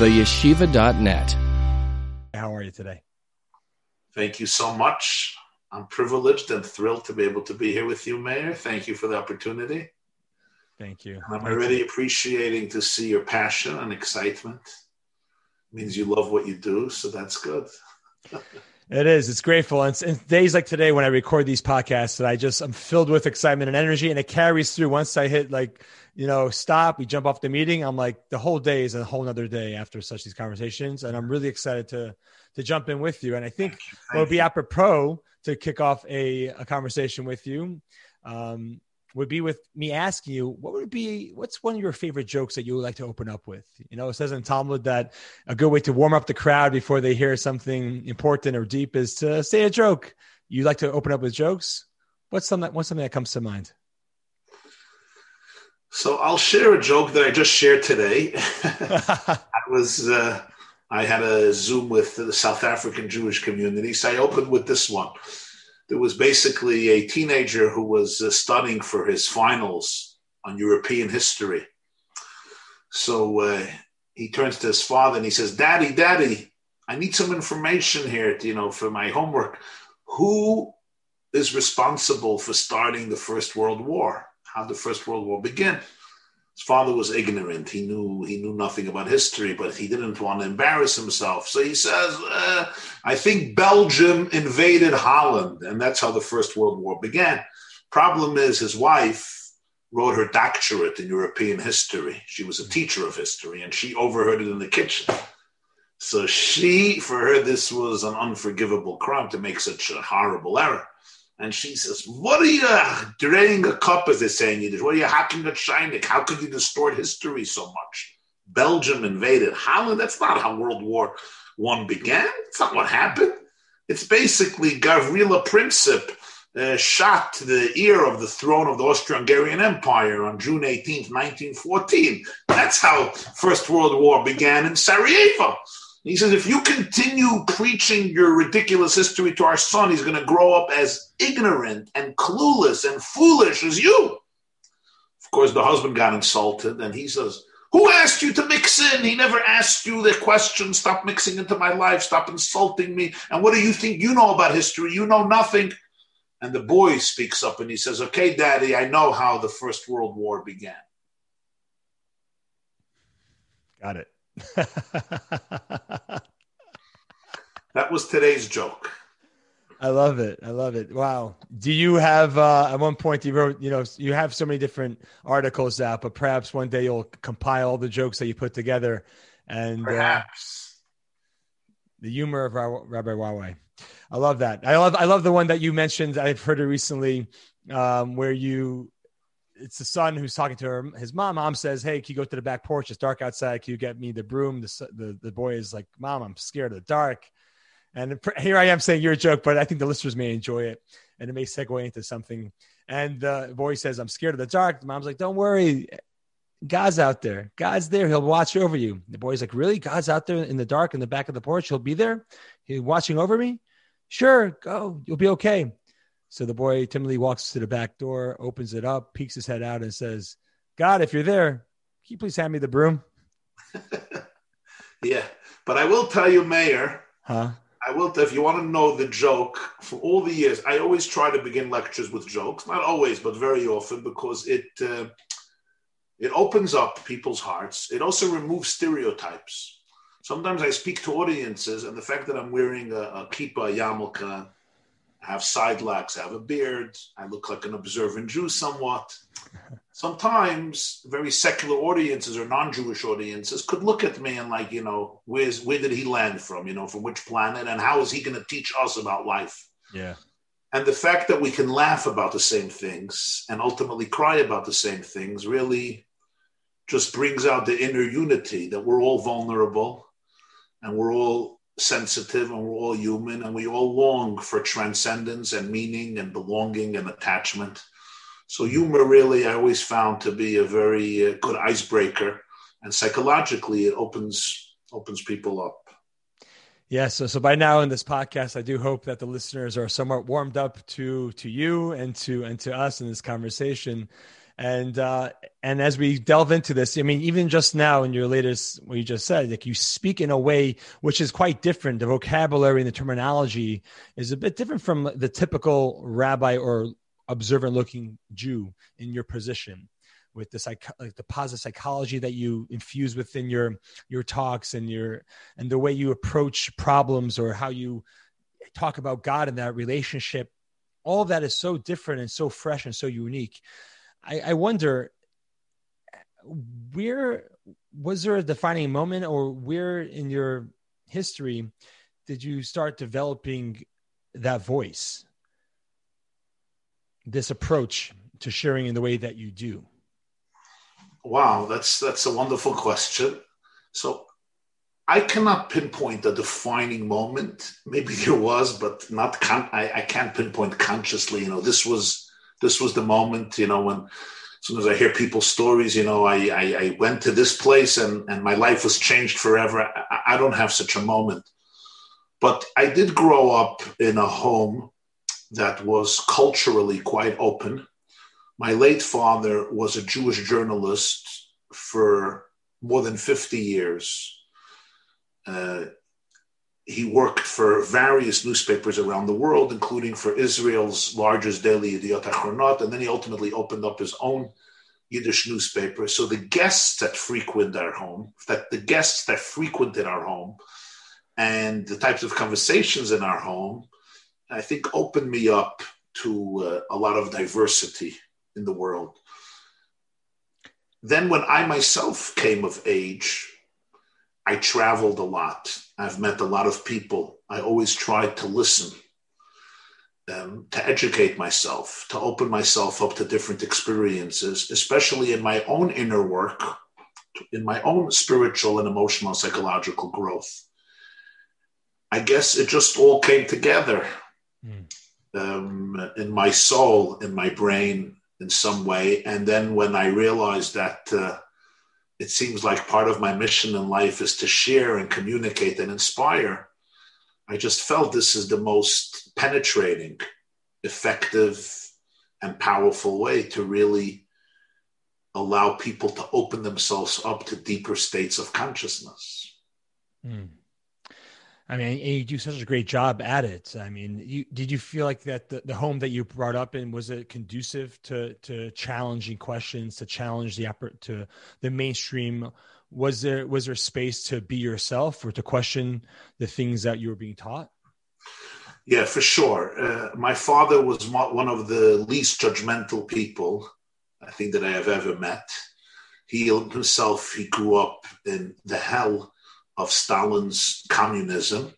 theyeshiva.net. How are you today? Thank you so much. I'm privileged and thrilled to be able to be here with you, Mayor. Thank you for the opportunity. Thank you. I'm already appreciating to see your passion and excitement. It means you love what you do, so that's good. It is. It's grateful. And, and days like today, when I record these podcasts, that I just I'm filled with excitement and energy, and it carries through. Once I hit like you know stop, we jump off the meeting. I'm like the whole day is a whole nother day after such these conversations, and I'm really excited to to jump in with you. And I think it would be apropos to kick off a a conversation with you. Um, would be with me asking you what would be what's one of your favorite jokes that you would like to open up with you know it says in talmud that a good way to warm up the crowd before they hear something important or deep is to say a joke you like to open up with jokes what's something what's something that comes to mind so i'll share a joke that i just shared today i was uh, i had a zoom with the south african jewish community so i opened with this one there was basically a teenager who was uh, studying for his finals on European history. So uh, he turns to his father and he says, "Daddy, Daddy, I need some information here, you know, for my homework. Who is responsible for starting the First World War? How the First World War began. His father was ignorant. He knew he knew nothing about history, but he didn't want to embarrass himself. So he says, uh, "I think Belgium invaded Holland, and that's how the First World War began." Problem is, his wife wrote her doctorate in European history. She was a teacher of history, and she overheard it in the kitchen. So she, for her, this was an unforgivable crime to make such a horrible error. And she says, What are you draining a cup, as they say in Yiddish? What are you hacking at shining? How could you distort history so much? Belgium invaded Holland. That's not how World War One began. It's not what happened. It's basically Gavrilo Princip uh, shot the ear of the throne of the Austro-Hungarian Empire on June 18th, 1914. That's how First World War began in Sarajevo. He says, if you continue preaching your ridiculous history to our son, he's going to grow up as ignorant and clueless and foolish as you. Of course, the husband got insulted and he says, Who asked you to mix in? He never asked you the question. Stop mixing into my life. Stop insulting me. And what do you think you know about history? You know nothing. And the boy speaks up and he says, Okay, daddy, I know how the First World War began. Got it. that was today's joke. I love it. I love it. Wow. Do you have uh, at one point you wrote, you know, you have so many different articles out, but perhaps one day you'll compile all the jokes that you put together and perhaps uh, the humor of Rabbi YY. I love that. I love I love the one that you mentioned. I've heard it recently, um, where you it's the son who's talking to her, his mom. Mom says, "Hey, can you go to the back porch? It's dark outside. Can you get me the broom?" The the, the boy is like, "Mom, I'm scared of the dark." And here I am saying you're a joke, but I think the listeners may enjoy it, and it may segue into something. And the boy says, "I'm scared of the dark." The mom's like, "Don't worry, God's out there. God's there. He'll watch over you." The boy's like, "Really? God's out there in the dark in the back of the porch. He'll be there. He's watching over me." Sure, go. You'll be okay. So the boy timidly walks to the back door, opens it up, peeks his head out, and says, God, if you're there, can you please hand me the broom? yeah. But I will tell you, Mayor. huh? I will, if you want to know the joke, for all the years, I always try to begin lectures with jokes. Not always, but very often, because it uh, it opens up people's hearts. It also removes stereotypes. Sometimes I speak to audiences, and the fact that I'm wearing a, a kippah, yarmulke, I have side locks, I have a beard, I look like an observant Jew somewhat. Sometimes very secular audiences or non-Jewish audiences could look at me and like, you know, where's where did he land from? You know, from which planet, and how is he going to teach us about life? Yeah. And the fact that we can laugh about the same things and ultimately cry about the same things really just brings out the inner unity that we're all vulnerable and we're all sensitive and we're all human and we all long for transcendence and meaning and belonging and attachment. So, humor really, I always found to be a very uh, good icebreaker, and psychologically, it opens opens people up. Yeah, so so by now in this podcast, I do hope that the listeners are somewhat warmed up to to you and to and to us in this conversation. And uh, and as we delve into this, I mean, even just now in your latest, what you just said, like you speak in a way which is quite different. The vocabulary and the terminology is a bit different from the typical rabbi or observant looking Jew in your position with the psych like the positive psychology that you infuse within your your talks and your and the way you approach problems or how you talk about God and that relationship all of that is so different and so fresh and so unique I, I wonder where was there a defining moment or where in your history did you start developing that voice this approach to sharing in the way that you do Wow, that's that's a wonderful question. So I cannot pinpoint a defining moment. Maybe there was, but not. Con- I, I can't pinpoint consciously. You know, this was this was the moment. You know, when as soon as I hear people's stories, you know, I, I, I went to this place and, and my life was changed forever. I, I don't have such a moment. But I did grow up in a home that was culturally quite open my late father was a Jewish journalist for more than 50 years. Uh, he worked for various newspapers around the world, including for Israel's largest daily Yediot Achronot, and then he ultimately opened up his own Yiddish newspaper. So the guests that frequent our home, that the guests that frequented our home, and the types of conversations in our home, I think opened me up to uh, a lot of diversity in the world. Then, when I myself came of age, I traveled a lot. I've met a lot of people. I always tried to listen, um, to educate myself, to open myself up to different experiences, especially in my own inner work, in my own spiritual and emotional psychological growth. I guess it just all came together mm. um, in my soul, in my brain, in some way. And then when I realized that uh, it seems like part of my mission in life is to share and communicate and inspire, I just felt this is the most penetrating, effective, and powerful way to really allow people to open themselves up to deeper states of consciousness. Mm. I mean, you do such a great job at it. I mean, you, did you feel like that the, the home that you brought up in was it conducive to to challenging questions, to challenge the to the mainstream? Was there was there space to be yourself or to question the things that you were being taught? Yeah, for sure. Uh, my father was one of the least judgmental people I think that I have ever met. He himself, he grew up in the hell of Stalin's communism,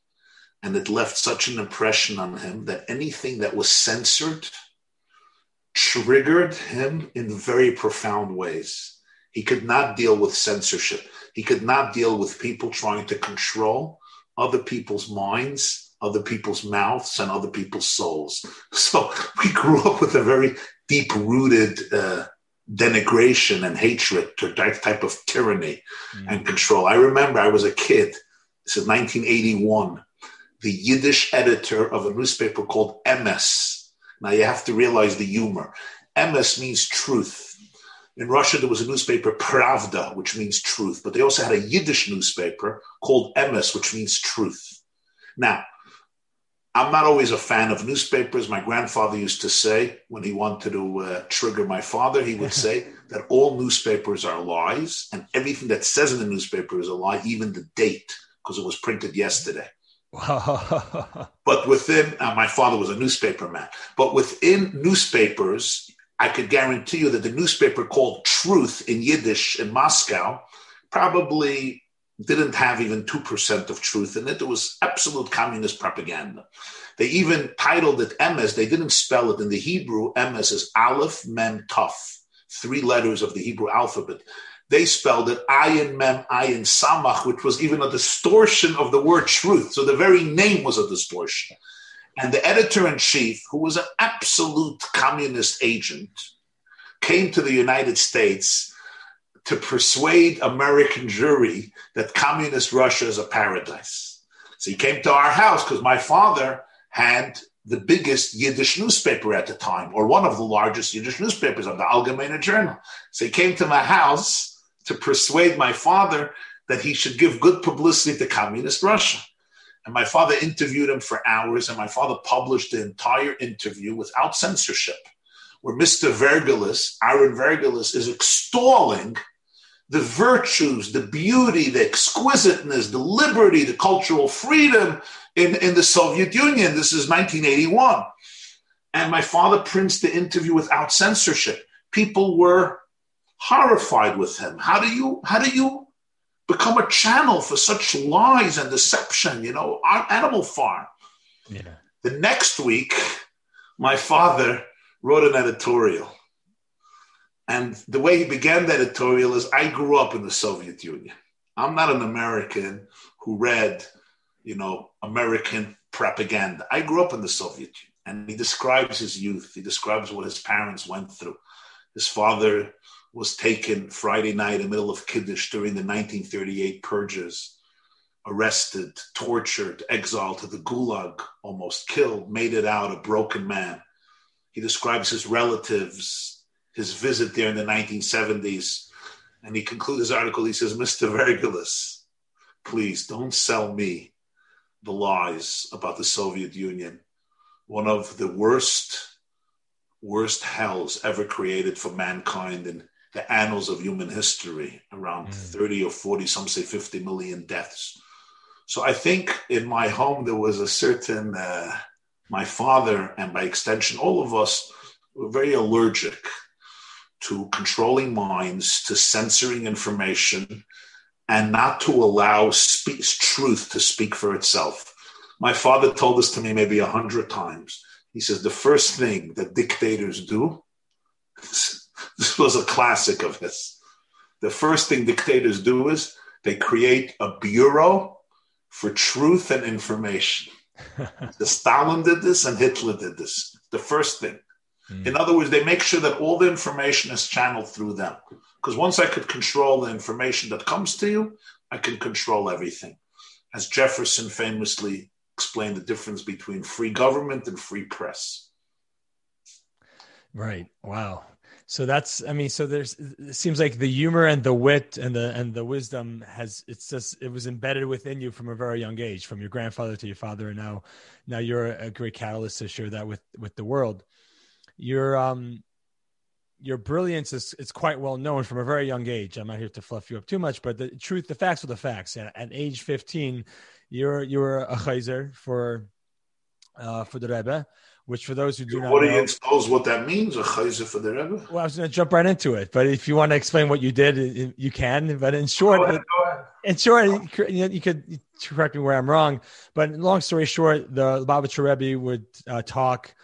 and it left such an impression on him that anything that was censored triggered him in very profound ways. He could not deal with censorship. He could not deal with people trying to control other people's minds, other people's mouths, and other people's souls. So we grew up with a very deep rooted uh, denigration and hatred to that type of tyranny mm. and control. I remember I was a kid, this is 1981, the Yiddish editor of a newspaper called Emes. Now you have to realize the humor. Emes means truth. In Russia, there was a newspaper, Pravda, which means truth, but they also had a Yiddish newspaper called Emes, which means truth. Now, I'm not always a fan of newspapers. My grandfather used to say, when he wanted to uh, trigger my father, he would say that all newspapers are lies and everything that says in the newspaper is a lie, even the date, because it was printed yesterday. but within, uh, my father was a newspaper man, but within newspapers, I could guarantee you that the newspaper called Truth in Yiddish in Moscow probably didn't have even 2% of truth in it. It was absolute communist propaganda. They even titled it Emes. They didn't spell it in the Hebrew. Emes is Aleph, Mem, Tuf, three letters of the Hebrew alphabet. They spelled it Ayin, Mem, Ayin, Samach, which was even a distortion of the word truth. So the very name was a distortion. And the editor in chief, who was an absolute communist agent, came to the United States to persuade American Jewry that communist Russia is a paradise. So he came to our house because my father had the biggest Yiddish newspaper at the time, or one of the largest Yiddish newspapers of the Algemeiner Journal. So he came to my house to persuade my father that he should give good publicity to communist Russia. And my father interviewed him for hours, and my father published the entire interview without censorship, where Mr. Vergelis, Aaron Vergelis, is extolling the virtues, the beauty, the exquisiteness, the liberty, the cultural freedom in, in the Soviet Union. This is 1981. And my father prints the interview without censorship. People were horrified with him. How do you how do you become a channel for such lies and deception? You know, Animal Farm. Yeah. The next week, my father wrote an editorial. And the way he began the editorial is I grew up in the Soviet Union. I'm not an American who read, you know, American propaganda. I grew up in the Soviet Union. And he describes his youth. He describes what his parents went through. His father was taken Friday night in the middle of Kiddush during the 1938 purges, arrested, tortured, exiled to the Gulag, almost killed, made it out a broken man. He describes his relatives, his visit there in the 1970s, and he concludes his article. He says, Mr. Vergelis, please don't sell me the lies about the Soviet Union. One of the worst, worst hells ever created for mankind in the annals of human history, around mm. 30 or 40, some say 50 million deaths. So I think in my home there was a certain, uh, my father and by extension, all of us were very allergic to controlling minds, to censoring information, and not to allow truth to speak for itself. My father told this to me maybe a hundred times. He says, the first thing that dictators do this was a classic of his. The first thing dictators do is they create a bureau for truth and information. the Stalin did this and Hitler did this. The first thing. Mm. In other words, they make sure that all the information is channeled through them. Because once I could control the information that comes to you, I can control everything. As Jefferson famously explained the difference between free government and free press. Right. Wow. So that's, I mean, so there's, it seems like the humor and the wit and the, and the wisdom has, it's just, it was embedded within you from a very young age, from your grandfather to your father. And now, now you're a great catalyst to share that with, with the world. Your, um, your brilliance is, it's quite well known from a very young age. I'm not here to fluff you up too much, but the truth, the facts are the facts. At, at age 15, you're, you're a chayzer for, uh, for the Rebbe which for those who do Your not audience know, knows what that means, a chayzer for the Rebbe. Well, I was going to jump right into it, but if you want to explain what you did, you can. But in short, go ahead, go ahead. in short, you could correct me where I'm wrong. But long story short, the Lubavitcher Rebbe would uh, talk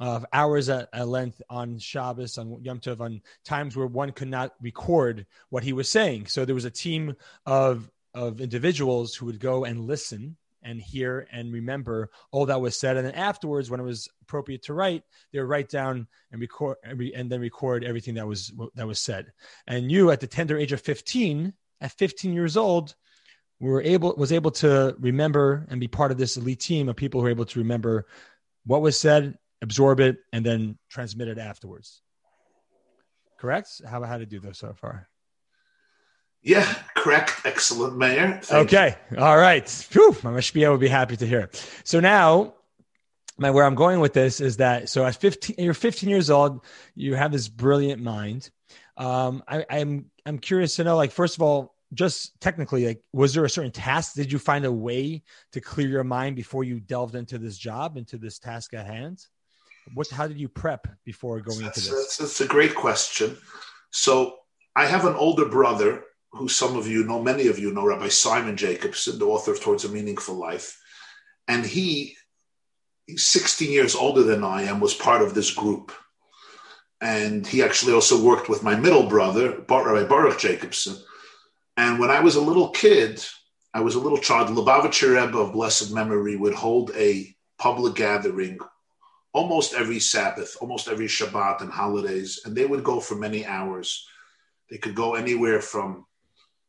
of hours at, at, length on Shabbos, on Yom Tov, on times where one could not record what he was saying. So there was a team of of individuals who would go and listen and hear and remember all that was said. And then afterwards, when it was appropriate to write, they would write down and record and then record everything that was that was said. And you, at the tender age of 15, at 15 years old, were able was able to remember and be part of this elite team of people who were able to remember what was said, absorb it, and then transmit it afterwards. Correct? How how to do this so far? Yeah, correct. Excellent, Mayor. Thank okay. You. All right. Whew, my Mashpia would be happy to hear. So now, my, where I'm going with this is that so at 15, you're 15 years old, you have this brilliant mind. Um, I, I'm I'm curious to know, like, first of all, just technically, like, was there a certain task? Did you find a way to clear your mind before you delved into this job, into this task at hand? What? How did you prep before going that's, into this? That's, that's a great question. So I have an older brother who some of you know, many of you know, Rabbi Simon Jacobson, the author of Towards a Meaningful Life. And he, he's 16 years older than I am, was part of this group. And he actually also worked with my middle brother, Rabbi Baruch Jacobson. And when I was a little kid, I was a little child, Lubavitcher Rebbe of blessed memory would hold a public gathering almost every Sabbath, almost every Shabbat and holidays, and they would go for many hours. They could go anywhere from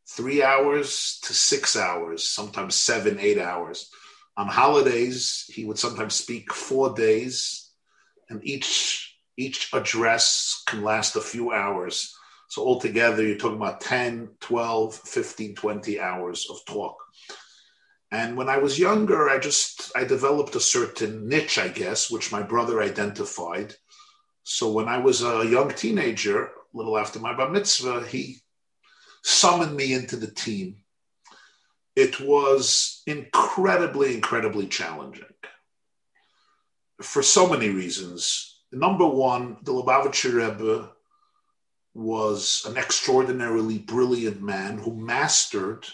three hours to six hours, sometimes seven, eight hours On holidays, he would sometimes speak four days, and each each address can last a few hours. So altogether, you're talking about 10, 12, 15, 20 hours of talk. And when I was younger, I just I developed a certain niche, I guess, which my brother identified. So when I was a young teenager, a little after my bar mitzvah, he summoned me into the team. It was incredibly, incredibly challenging for so many reasons. Number one, the Lubavitcher Rebbe was an extraordinarily brilliant man who mastered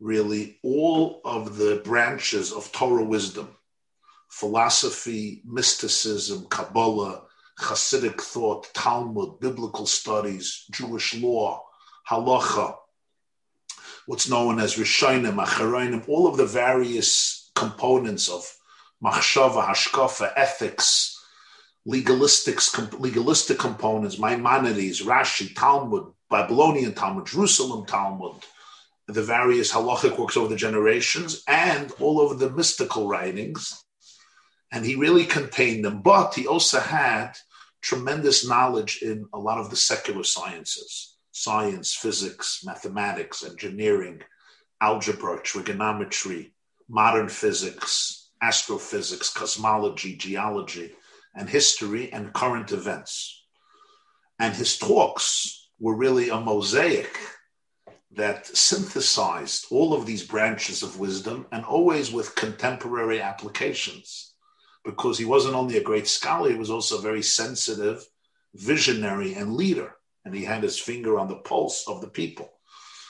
really all of the branches of Torah wisdom philosophy, mysticism, Kabbalah, Hasidic thought, Talmud, biblical studies, Jewish law, halacha, what's known as Rishonim, Acharonim, all of the various components of machshava, hashkafa, ethics, legalistics, legalistic components, Maimonides, Rashi, Talmud, Babylonian Talmud, Jerusalem Talmud, the various halachic works over the generations, and all over the mystical writings. And he really contained them, but he also had tremendous knowledge in a lot of the secular sciences science, physics, mathematics, engineering, algebra, trigonometry, modern physics, astrophysics, cosmology, geology, and history and current events. And his talks were really a mosaic that synthesized all of these branches of wisdom and always with contemporary applications. Because he wasn't only a great scholar, he was also a very sensitive, visionary, and leader. And he had his finger on the pulse of the people.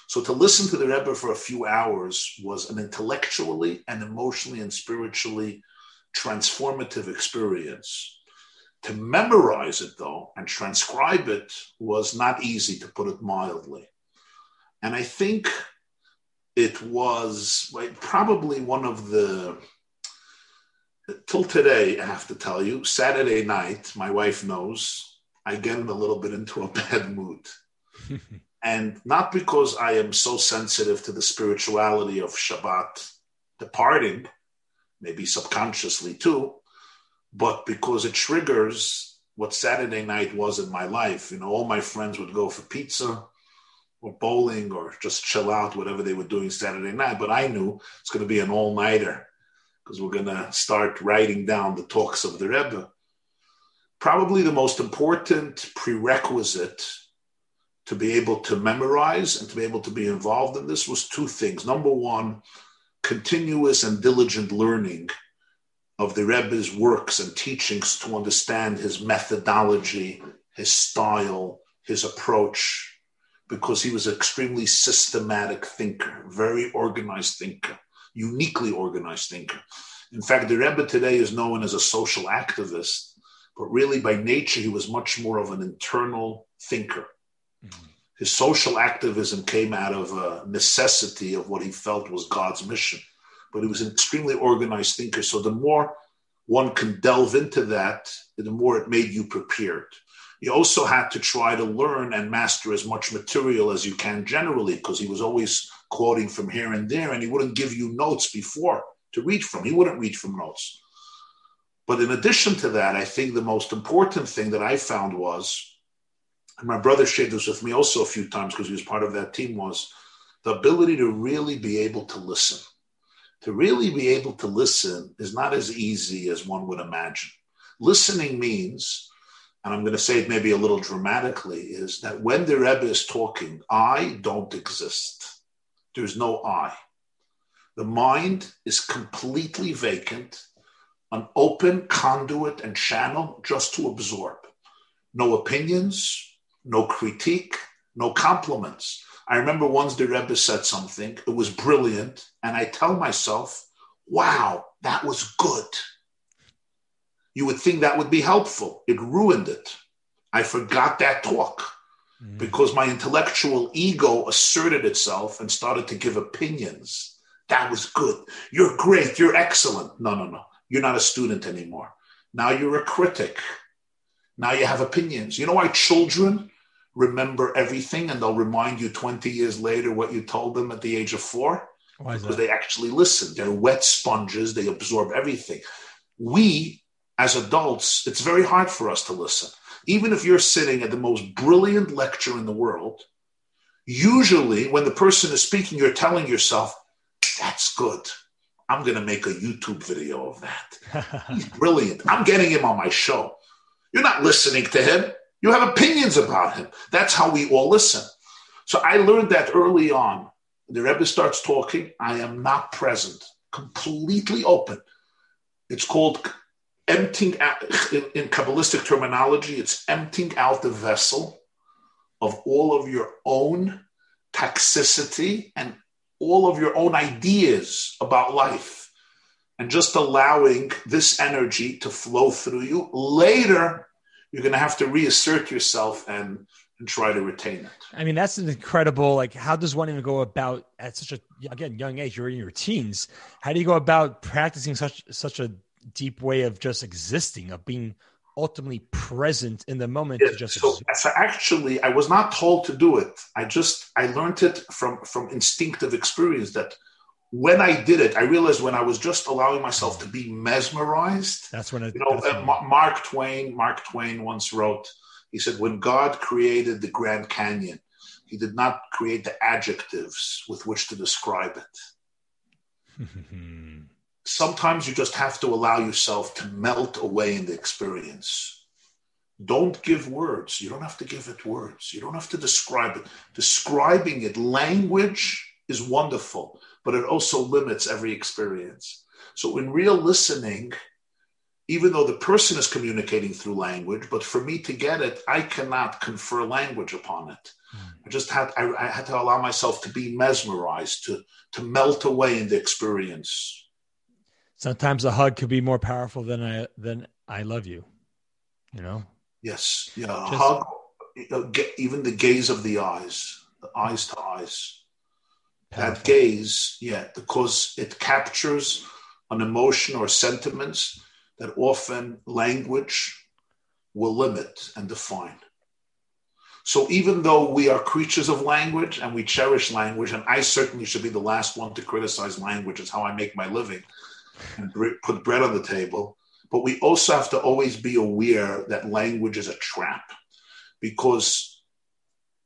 So to listen to the Rebbe for a few hours was an intellectually and emotionally and spiritually transformative experience. To memorize it, though, and transcribe it was not easy, to put it mildly. And I think it was like, probably one of the, till today, I have to tell you, Saturday night, my wife knows, I get in a little bit into a bad mood. and not because I am so sensitive to the spirituality of Shabbat departing, maybe subconsciously too, but because it triggers what Saturday night was in my life. You know, all my friends would go for pizza or bowling or just chill out, whatever they were doing Saturday night. But I knew it's going to be an all nighter because we're going to start writing down the talks of the Rebbe. Probably the most important prerequisite to be able to memorize and to be able to be involved in this was two things. Number one, continuous and diligent learning of the Rebbe's works and teachings to understand his methodology, his style, his approach, because he was an extremely systematic thinker, very organized thinker, uniquely organized thinker. In fact, the Rebbe today is known as a social activist, but really by nature, he was much more of an internal thinker. Mm-hmm his social activism came out of a necessity of what he felt was God's mission. But he was an extremely organized thinker. So the more one can delve into that, the more it made you prepared. You also had to try to learn and master as much material as you can generally, because he was always quoting from here and there, and he wouldn't give you notes before to read from. He wouldn't read from notes. But in addition to that, I think the most important thing that I found was and my brother shared this with me also a few times because he was part of that team, was the ability to really be able to listen. To really be able to listen is not as easy as one would imagine. Listening means, and I'm going to say it maybe a little dramatically, is that when the Rebbe is talking, I don't exist. There's no I. The mind is completely vacant, an open conduit and channel just to absorb. No opinions, no critique, no compliments. I remember once the Rebbe said something, it was brilliant, and I tell myself, wow, that was good. You would think that would be helpful. It ruined it. I forgot that talk mm. because my intellectual ego asserted itself and started to give opinions. That was good. You're great. You're excellent. No, no, no. You're not a student anymore. Now you're a critic. Now you have opinions. You know why children remember everything and they'll remind you 20 years later what you told them at the age of four Why because that? they actually listen. They're wet sponges, they absorb everything. We, as adults, it's very hard for us to listen. Even if you're sitting at the most brilliant lecture in the world, usually when the person is speaking, you're telling yourself, that's good. I'm going to make a YouTube video of that. He's brilliant. I'm getting him on my show. You're not listening to him. You have opinions about him. That's how we all listen. So I learned that early on. The Rebbe starts talking. I am not present, completely open. It's called emptying out, in, in Kabbalistic terminology, it's emptying out the vessel of all of your own toxicity and all of your own ideas about life and just allowing this energy to flow through you. Later, you're going to have to reassert yourself and, and try to retain it. I mean, that's an incredible. Like, how does one even go about at such a again young age? You're in your teens. How do you go about practicing such such a deep way of just existing, of being ultimately present in the moment Yeah, to just so, actually, I was not told to do it. I just I learned it from from instinctive experience. That when I did it, I realized when I was just allowing myself to be mesmerized. that's when it, You know, uh, when- Mark Twain. Mark Twain once wrote. He said, "When God created the Grand Canyon, He did not create the adjectives with which to describe it. Sometimes you just have to allow yourself to melt away in the experience." Don't give words. You don't have to give it words. You don't have to describe it. Describing it, language is wonderful, but it also limits every experience. So, in real listening, even though the person is communicating through language, but for me to get it, I cannot confer language upon it. Hmm. I just had I, I had to allow myself to be mesmerized, to to melt away in the experience. Sometimes a hug could be more powerful than I than I love you. You know, Yes, yeah, a Just- hug, uh, get, even the gaze of the eyes, the eyes to eyes. Powerful. That gaze, yeah, because it captures an emotion or sentiments that often language will limit and define. So even though we are creatures of language and we cherish language, and I certainly should be the last one to criticize language, it's how I make my living and put bread on the table. But we also have to always be aware that language is a trap because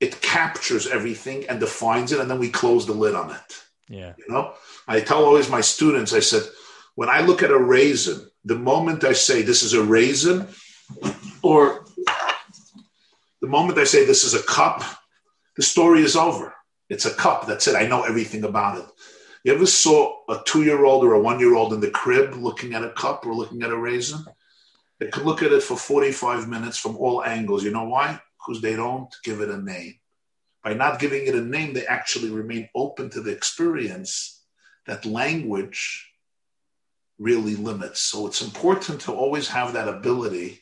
it captures everything and defines it, and then we close the lid on it. yeah, You know, I tell always my students, I said, when I look at a raisin, the moment I say this is a raisin, or the moment I say this is a cup, the story is over. It's a cup. That's it. I know everything about it. You ever saw a two year old or a one year old in the crib looking at a cup or looking at a raisin? They could look at it for 45 minutes from all angles. You know why? Because they don't give it a name. By not giving it a name, they actually remain open to the experience that language really limits. So it's important to always have that ability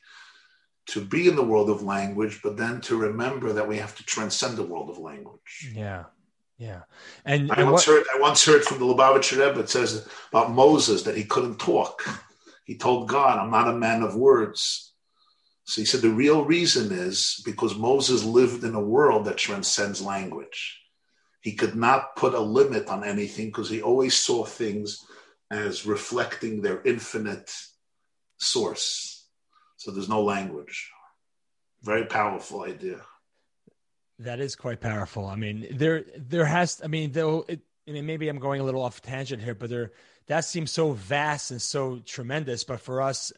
to be in the world of language, but then to remember that we have to transcend the world of language. yeah, yeah. And, I and once what, heard I once heard from the Lubavitcher Rebbe it says about Moses that he couldn't talk. He told God, "I'm not a man of words." So he said the real reason is because Moses lived in a world that transcends language. He could not put a limit on anything because he always saw things as reflecting their infinite source. So there's no language. Very powerful idea. That is quite powerful. I mean, there there has. I mean, though, it, I mean, maybe I'm going a little off tangent here, but there that seems so vast and so tremendous. But for us,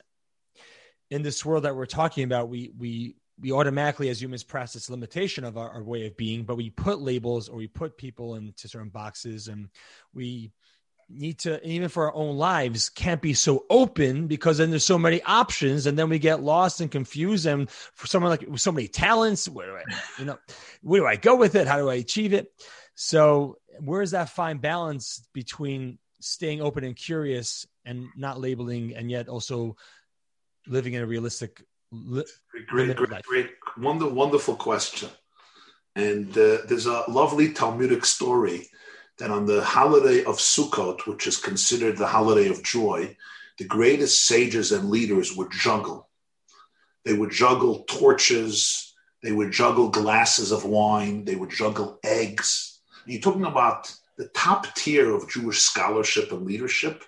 in this world that we're talking about, we we we automatically, as humans, this limitation of our, our way of being. But we put labels or we put people into certain boxes, and we need to even for our own lives can't be so open because then there's so many options and then we get lost and confused and for someone like with so many talents where do i you know where do i go with it how do i achieve it so where's that fine balance between staying open and curious and not labeling and yet also living in a realistic li- Great, great, great, life. great wonder, wonderful question. And uh, there's a lovely Talmudic story that on the holiday of Sukkot, which is considered the holiday of joy, the greatest sages and leaders would juggle. They would juggle torches, they would juggle glasses of wine, they would juggle eggs. You're talking about the top tier of Jewish scholarship and leadership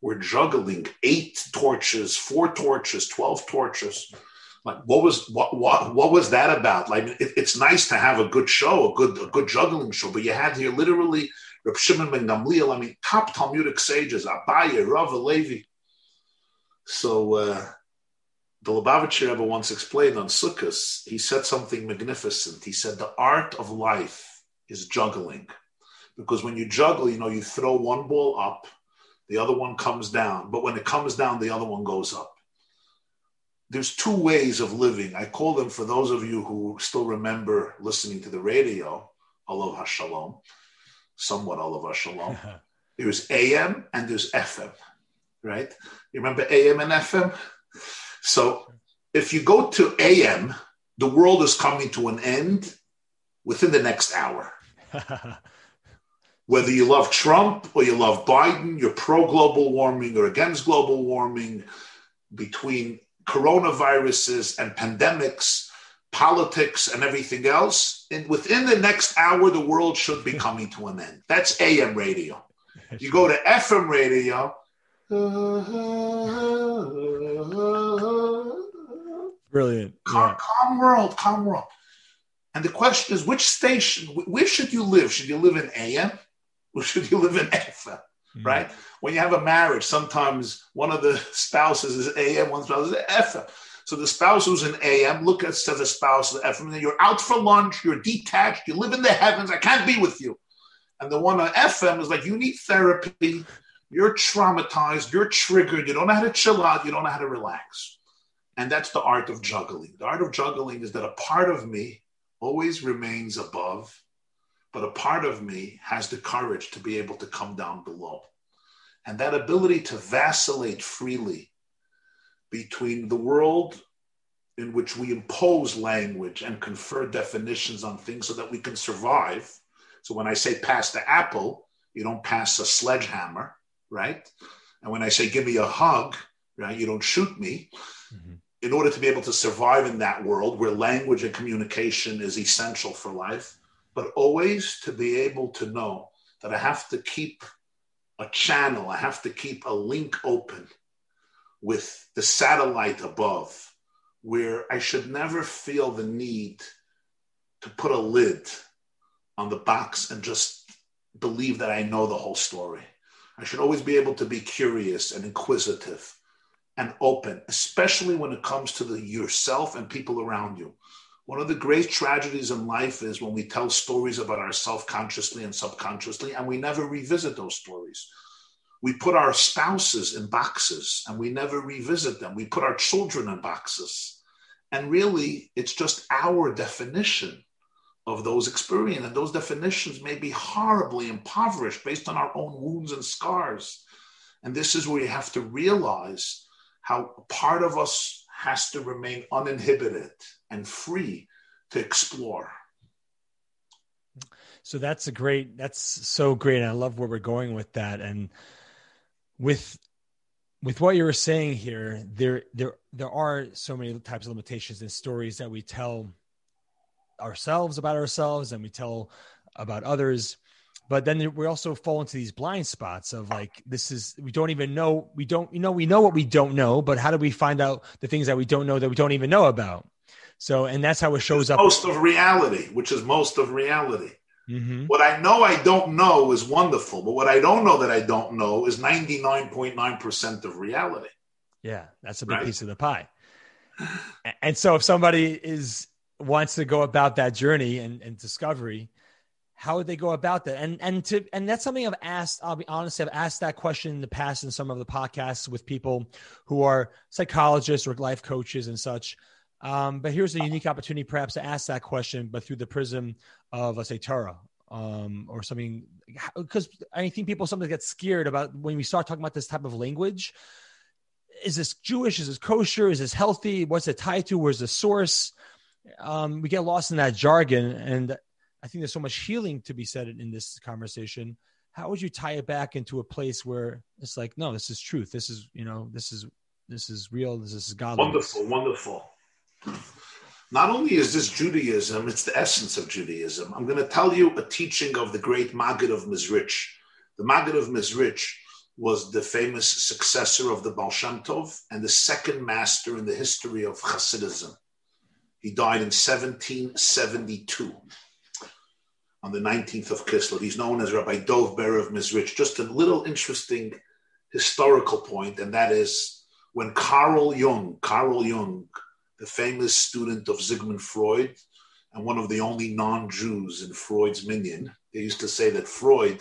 were juggling eight torches, four torches, twelve torches. Like what was what what what was that about? Like it, it's nice to have a good show, a good a good juggling show, but you had here literally Reb Shimon ben Gamliel. I mean, top Talmudic sages, Abaye, Rav Levi. So uh, the Lubavitcher Rebbe once explained on Sukkot, he said something magnificent. He said, the art of life is juggling. Because when you juggle, you know, you throw one ball up, the other one comes down. But when it comes down, the other one goes up. There's two ways of living. I call them, for those of you who still remember listening to the radio, Olav HaShalom, somewhat Olav HaShalom. there's AM and there's FM, right? You remember AM and FM? So if you go to AM, the world is coming to an end within the next hour. Whether you love Trump or you love Biden, you're pro global warming or against global warming, between coronaviruses and pandemics, politics and everything else, and within the next hour, the world should be coming to an end. That's AM radio. You go to FM radio, Brilliant. Calm, yeah. calm world, calm world. And the question is, which station, where should you live? Should you live in AM or should you live in FM? Mm. Right? When you have a marriage, sometimes one of the spouses is AM, one spouse is FM. So the spouse who's in AM, look at to the spouse of FM, you're out for lunch, you're detached, you live in the heavens, I can't be with you. And the one on FM is like, you need therapy, you're traumatized, you're triggered, you don't know how to chill out, you don't know how to relax. And that's the art of juggling. The art of juggling is that a part of me always remains above, but a part of me has the courage to be able to come down below. And that ability to vacillate freely between the world in which we impose language and confer definitions on things so that we can survive. So when I say pass the apple, you don't pass a sledgehammer right? And when I say give me a hug, right, you don't shoot me. Mm-hmm. In order to be able to survive in that world where language and communication is essential for life, but always to be able to know that I have to keep a channel, I have to keep a link open with the satellite above, where I should never feel the need to put a lid on the box and just believe that I know the whole story. I should always be able to be curious and inquisitive and open, especially when it comes to the yourself and people around you. One of the great tragedies in life is when we tell stories about ourselves consciously and subconsciously, and we never revisit those stories. We put our spouses in boxes and we never revisit them. We put our children in boxes. And really, it's just our definition of those experiences. And those definitions may be horribly impoverished based on our own wounds and scars. And this is where you have to realize how part of us has to remain uninhibited and free to explore. So that's a great, that's so great. I love where we're going with that. And with, with what you were saying here, there, there, there are so many types of limitations and stories that we tell ourselves about ourselves and we tell about others. But then we also fall into these blind spots of like this is we don't even know we don't you know we know what we don't know but how do we find out the things that we don't know that we don't even know about? So and that's how it shows up. Most of reality which is most of reality mm-hmm. what i know i don't know is wonderful but what i don't know that i don't know is 99.9% of reality yeah that's a big right? piece of the pie and so if somebody is wants to go about that journey and, and discovery, how would they go about that? And and to and that's something I've asked. I'll be honest, I've asked that question in the past in some of the podcasts with people who are psychologists or life coaches and such. Um, but here's a unique opportunity, perhaps, to ask that question, but through the prism of, let's say, Torah um, or something. Because I think people sometimes get scared about when we start talking about this type of language. Is this Jewish? Is this kosher? Is this healthy? What's it tied to? Where's the source? um, we get lost in that jargon. And I think there's so much healing to be said in this conversation. How would you tie it back into a place where it's like, no, this is truth. This is, you know, this is, this is real. This is God. Wonderful. Wonderful. Not only is this Judaism, it's the essence of Judaism. I'm going to tell you a teaching of the great Maggid of Mezrich. The Maggid of Mezrich was the famous successor of the Baal Shem Tov and the second master in the history of Hasidism. He died in 1772 on the 19th of Kislev. He's known as Rabbi Dov Ber of Mezrich. Just a little interesting historical point, and that is when Carl Jung, Carl Jung, the famous student of Sigmund Freud and one of the only non Jews in Freud's minyan. They used to say that Freud,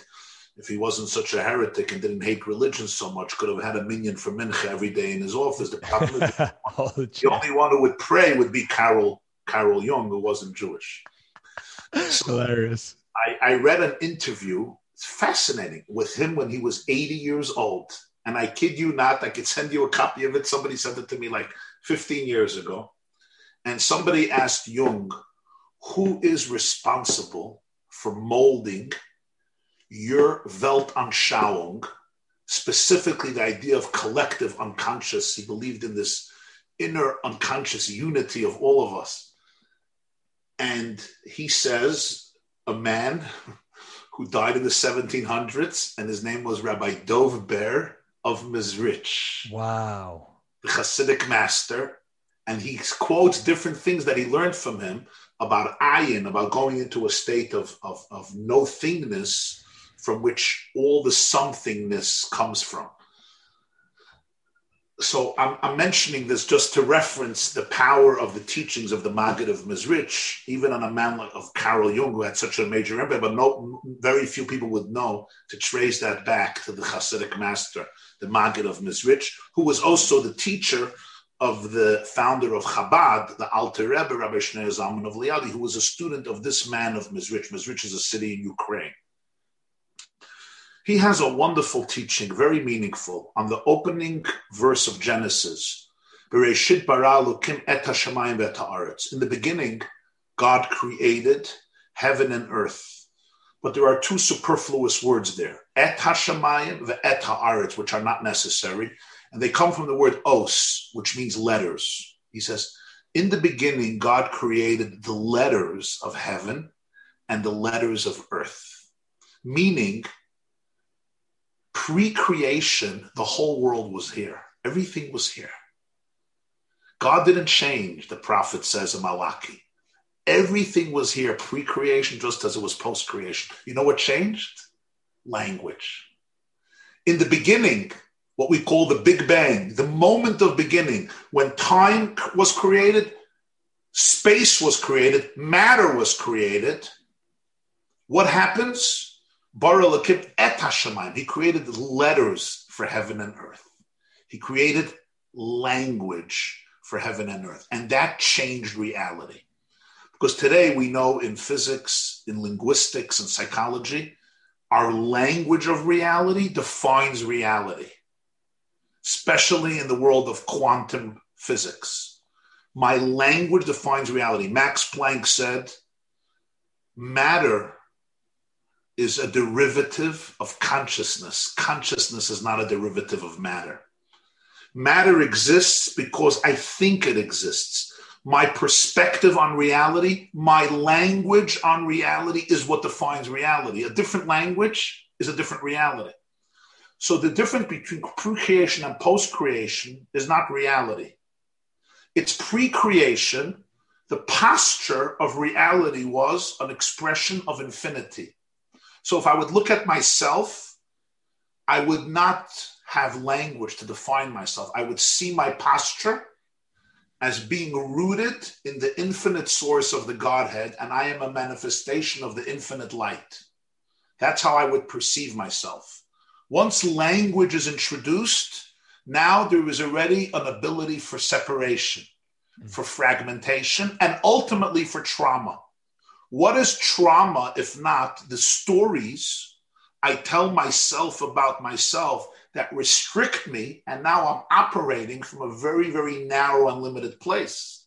if he wasn't such a heretic and didn't hate religion so much, could have had a minyan for Mincha every day in his office. The, problem is, oh, the only one who would pray would be Carl, Carl Jung, who wasn't Jewish. So Hilarious. I, I read an interview, it's fascinating, with him when he was 80 years old. And I kid you not, I could send you a copy of it. Somebody sent it to me like 15 years ago, and somebody asked Jung, who is responsible for molding your Weltanschauung, specifically the idea of collective unconscious. He believed in this inner unconscious unity of all of us. And he says, a man who died in the 1700s, and his name was Rabbi Dov Ber of Mezrich. Wow the Hasidic master, and he quotes different things that he learned from him about ayin, about going into a state of, of, of no thingness from which all the somethingness comes from. So I'm, I'm, mentioning this just to reference the power of the teachings of the Maggid of Mezrich, even on a man like, of Carl Jung, who had such a major impact, but no, very few people would know to trace that back to the Hasidic master the Maggid of Mezrich, who was also the teacher of the founder of Chabad, the Alter Rebbe, Rabbi Shneur Zalman of Liadi, who was a student of this man of Mezrich. Mezrich is a city in Ukraine. He has a wonderful teaching, very meaningful, on the opening verse of Genesis. In the beginning, God created heaven and earth. But there are two superfluous words there, et hashamayim ve et haaretz, which are not necessary. And they come from the word os, which means letters. He says, in the beginning, God created the letters of heaven and the letters of earth, meaning pre creation, the whole world was here. Everything was here. God didn't change, the prophet says in Malachi. Everything was here pre creation just as it was post creation. You know what changed? Language. In the beginning, what we call the Big Bang, the moment of beginning, when time was created, space was created, matter was created. What happens? Bara et Hashamayim. He created letters for heaven and earth. He created language for heaven and earth. And that changed reality. Because today we know in physics, in linguistics, and psychology, our language of reality defines reality, especially in the world of quantum physics. My language defines reality. Max Planck said, matter is a derivative of consciousness. Consciousness is not a derivative of matter. Matter exists because I think it exists my perspective on reality, my language on reality is what defines reality. A different language is a different reality. So the difference between pre creation and post creation is not reality. It's pre creation. The posture of reality was an expression of infinity. So if I would look at myself, I would not have language to define myself. I would see my posture as being rooted in the infinite source of the Godhead, and I am a manifestation of the infinite light. That's how I would perceive myself. Once language is introduced, now there is already an ability for separation, mm. for fragmentation, and ultimately for trauma. What is trauma if not the stories I tell myself about myself that restrict me, and now I'm operating from a very, very narrow and limited place.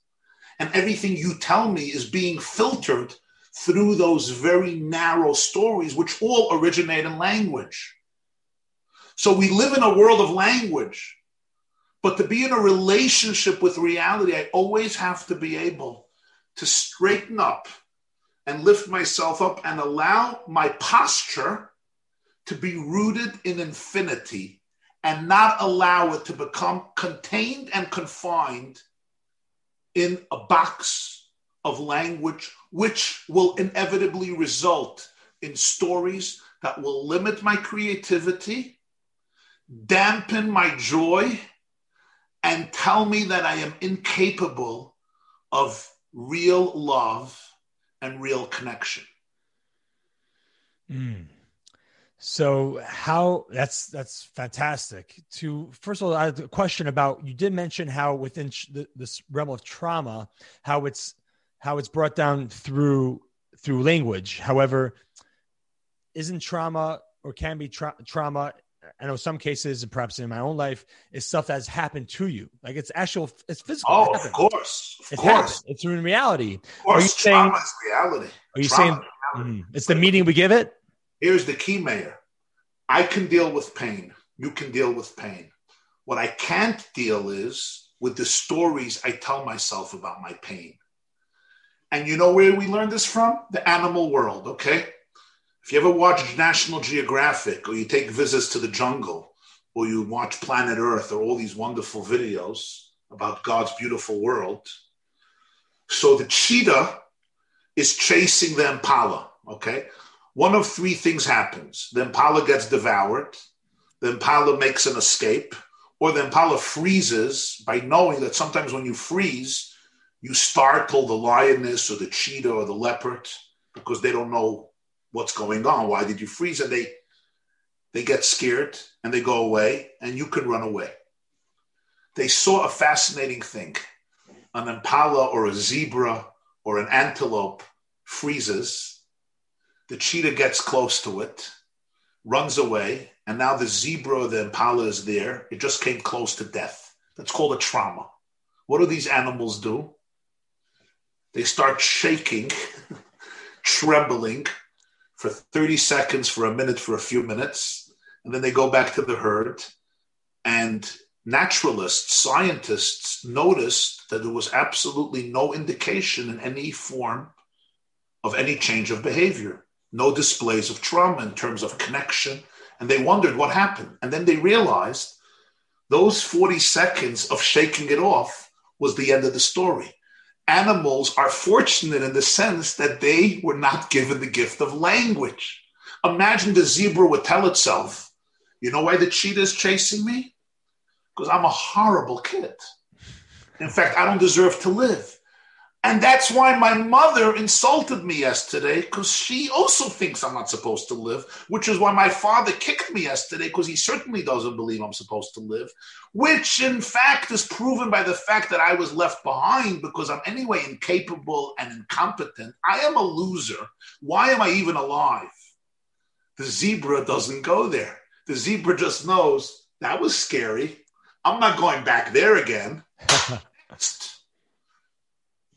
And everything you tell me is being filtered through those very narrow stories, which all originate in language. So we live in a world of language, but to be in a relationship with reality, I always have to be able to straighten up and lift myself up and allow my posture to be rooted in infinity and not allow it to become contained and confined in a box of language, which will inevitably result in stories that will limit my creativity, dampen my joy, and tell me that I am incapable of real love and real connection. Mm. So how that's that's fantastic. To first of all, I have a question about you did mention how within the, this realm of trauma, how it's how it's brought down through through language. However, isn't trauma or can be tra- trauma I know some cases, and perhaps in my own life, is stuff that's happened to you. Like it's actual, it's physical. Oh, of course, of it's course. Happened. It's in reality. Of course, are you saying, is reality. Are you trauma saying mm, it's the meaning we give it? Here's the key, Mayor. I can deal with pain. You can deal with pain. What I can't deal is with the stories I tell myself about my pain. And you know where we learned this from? The animal world, okay? If you ever watch National Geographic or you take visits to the jungle or you watch Planet Earth or all these wonderful videos about God's beautiful world, so the cheetah is chasing the impala, okay? One of three things happens. The impala gets devoured, the impala makes an escape, or the impala freezes by knowing that sometimes when you freeze, you startle the lioness or the cheetah or the leopard because they don't know what's going on. Why did you freeze? And they they get scared and they go away, and you can run away. They saw a fascinating thing. An impala or a zebra or an antelope freezes. The cheetah gets close to it, runs away, and now the zebra the impala is there. It just came close to death. That's called a trauma. What do these animals do? They start shaking, trembling, for 30 seconds, for a minute, for a few minutes, and then they go back to the herd. And naturalists, scientists noticed that there was absolutely no indication in any form of any change of behavior, no displays of trauma in terms of connection. And they wondered what happened. And then they realized those 40 seconds of shaking it off was the end of the story animals are fortunate in the sense that they were not given the gift of language. Imagine the zebra would tell itself, you know why the cheetah is chasing me? Because I'm a horrible kid. In fact, I don't deserve to live. And that's why my mother insulted me yesterday because she also thinks I'm not supposed to live, which is why my father kicked me yesterday because he certainly doesn't believe I'm supposed to live, which in fact is proven by the fact that I was left behind because I'm anyway incapable and incompetent. I am a loser. Why am I even alive? The zebra doesn't go there. The zebra just knows that was scary. I'm not going back there again.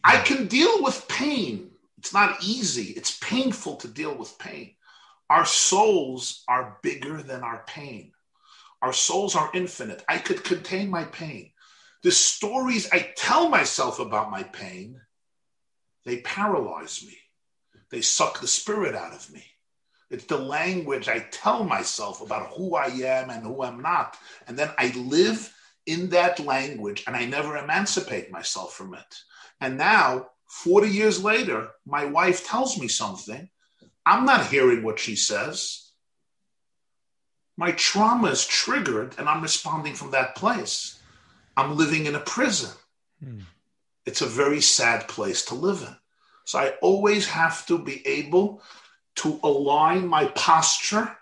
I can deal with pain. It's not easy, it's painful to deal with pain. Our souls are bigger than our pain. Our souls are infinite. I could contain my pain. The stories I tell myself about my pain, they paralyze me. They suck the spirit out of me. It's the language I tell myself about who I am and who I'm not. And then I live in that language and I never emancipate myself from it. And now, 40 years later, my wife tells me something. I'm not hearing what she says. My trauma is triggered and I'm responding from that place. I'm living in a prison. Hmm. It's a very sad place to live in. So I always have to be able to align my posture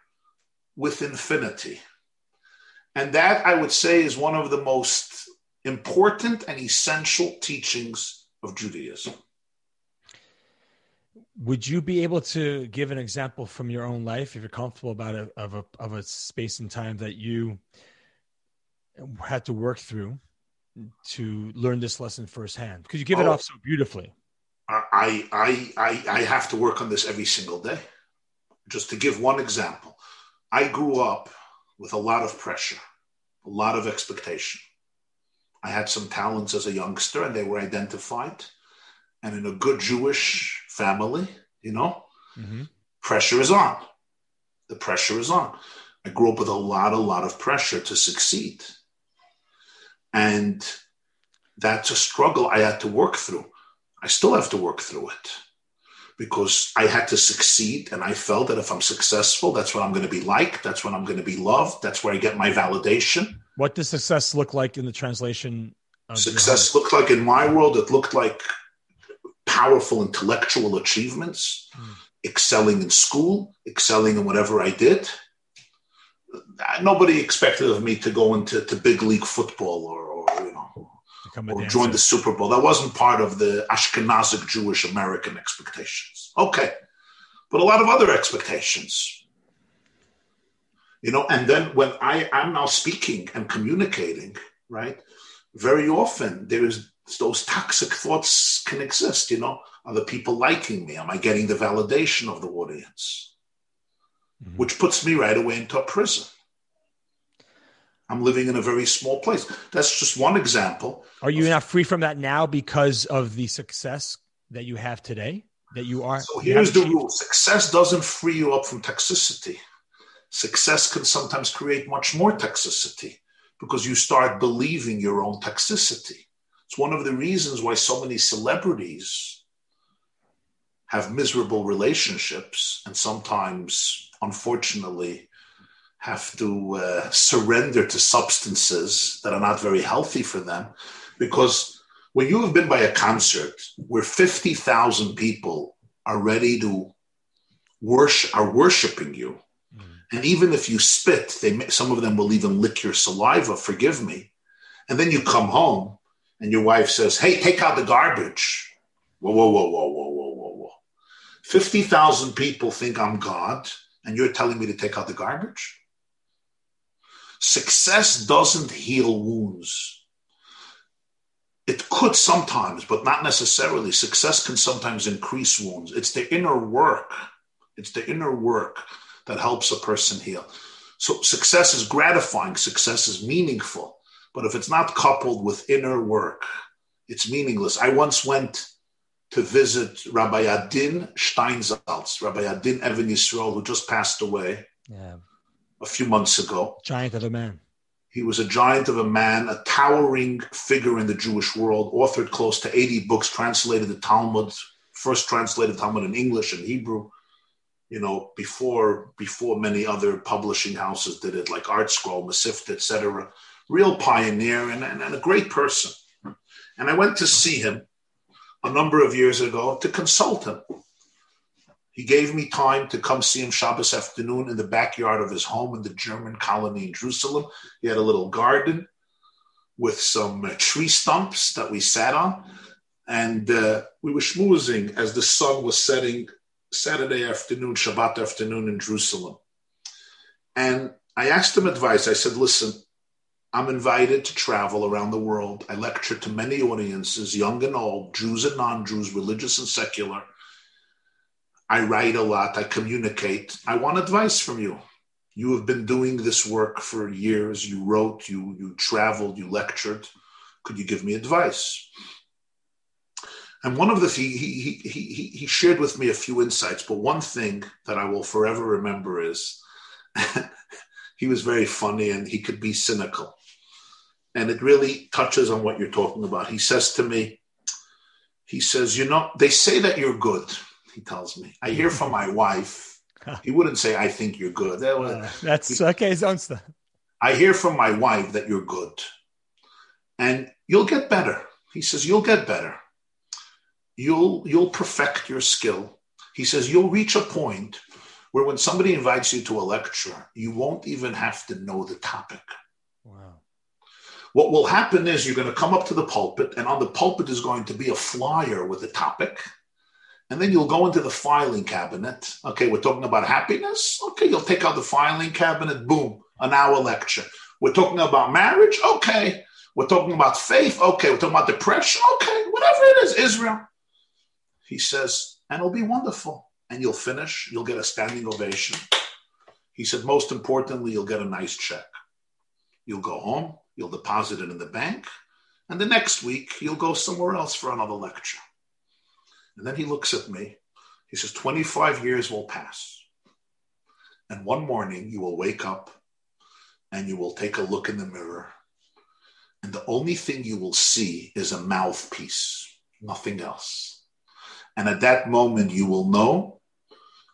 with infinity. And that I would say is one of the most important and essential teachings of Judaism. Would you be able to give an example from your own life, if you're comfortable about it, of a of a space and time that you had to work through to learn this lesson firsthand? Because you give it oh, off so beautifully. I, I I I have to work on this every single day. Just to give one example, I grew up with a lot of pressure, a lot of expectation. I had some talents as a youngster and they were identified. and in a good Jewish family, you know, mm-hmm. pressure is on. The pressure is on. I grew up with a lot, a lot of pressure to succeed. And that's a struggle I had to work through. I still have to work through it because I had to succeed. And I felt that if I'm successful, that's what I'm going to be like. That's when I'm going to be loved. That's where I get my validation. What does success look like in the translation? success looked like in my world, it looked like powerful intellectual achievements, mm. excelling in school, excelling in whatever I did. Nobody expected of me to go into to big league football or, or you know, or join the Super Bowl. That wasn't part of the Ashkenazic Jewish American expectations. Okay, but a lot of other expectations. You know, and then when I am now speaking and communicating, right? Very often there is those toxic thoughts can exist. You know, are the people liking me? Am I getting the validation of the audience? Mm-hmm. Which puts me right away into a prison. I'm living in a very small place. That's just one example. Are you not free from that now because of the success that you have today? That you are. So here's the rule: success doesn't free you up from toxicity. Success can sometimes create much more toxicity because you start believing your own toxicity. It's one of the reasons why so many celebrities have miserable relationships and sometimes, unfortunately, have to uh, surrender to substances that are not very healthy for them. Because when you have been by a concert where 50,000 people are ready to worship, are worshiping you. And even if you spit, they some of them will even lick your saliva, forgive me. And then you come home and your wife says, Hey, take out the garbage. Whoa, whoa, whoa, whoa, whoa, whoa, whoa, whoa. 50,000 people think I'm God, and you're telling me to take out the garbage? Success doesn't heal wounds. It could sometimes, but not necessarily. Success can sometimes increase wounds. It's the inner work. It's the inner work that helps a person heal. So success is gratifying, success is meaningful. But if it's not coupled with inner work, it's meaningless. I once went to visit Rabbi Adin Steinsaltz, Rabbi Adin Even Yisrael, who just passed away. Yeah a few months ago. Giant of a man. He was a giant of a man, a towering figure in the Jewish world, authored close to 80 books, translated the Talmud, first translated Talmud in English and Hebrew, you know, before before many other publishing houses did it, like ArtScroll, Mesivta, etc. Real pioneer and, and, and a great person. And I went to see him a number of years ago to consult him. He gave me time to come see him Shabbos afternoon in the backyard of his home in the German colony in Jerusalem. He had a little garden with some uh, tree stumps that we sat on. And uh, we were schmoozing as the sun was setting Saturday afternoon, Shabbat afternoon in Jerusalem. And I asked him advice. I said, listen, I'm invited to travel around the world. I lecture to many audiences, young and old, Jews and non Jews, religious and secular. I write a lot, I communicate. I want advice from you. You have been doing this work for years. You wrote, you, you traveled, you lectured. Could you give me advice? And one of the he, he, he, he shared with me a few insights, but one thing that I will forever remember is he was very funny and he could be cynical. And it really touches on what you're talking about. He says to me, he says, You know, they say that you're good he tells me. I hear from my wife. He wouldn't say, I think you're good. That was, uh, that's okay. His own stuff. I hear from my wife that you're good. And you'll get better. He says, You'll get better. You'll you'll perfect your skill. He says, You'll reach a point where when somebody invites you to a lecture, you won't even have to know the topic. Wow. What will happen is you're going to come up to the pulpit, and on the pulpit is going to be a flyer with a topic and then you'll go into the filing cabinet. Okay, we're talking about happiness. Okay, you'll take out the filing cabinet, boom, an hour lecture. We're talking about marriage. Okay. We're talking about faith. Okay. We're talking about depression. Okay. Whatever it is, Israel. He says, and it'll be wonderful. And you'll finish, you'll get a standing ovation. He said, most importantly, you'll get a nice check. You'll go home, you'll deposit it in the bank, and the next week, you'll go somewhere else for another lecture. And then he looks at me. He says, 25 years will pass. And one morning you will wake up and you will take a look in the mirror. And the only thing you will see is a mouthpiece, nothing else. And at that moment, you will know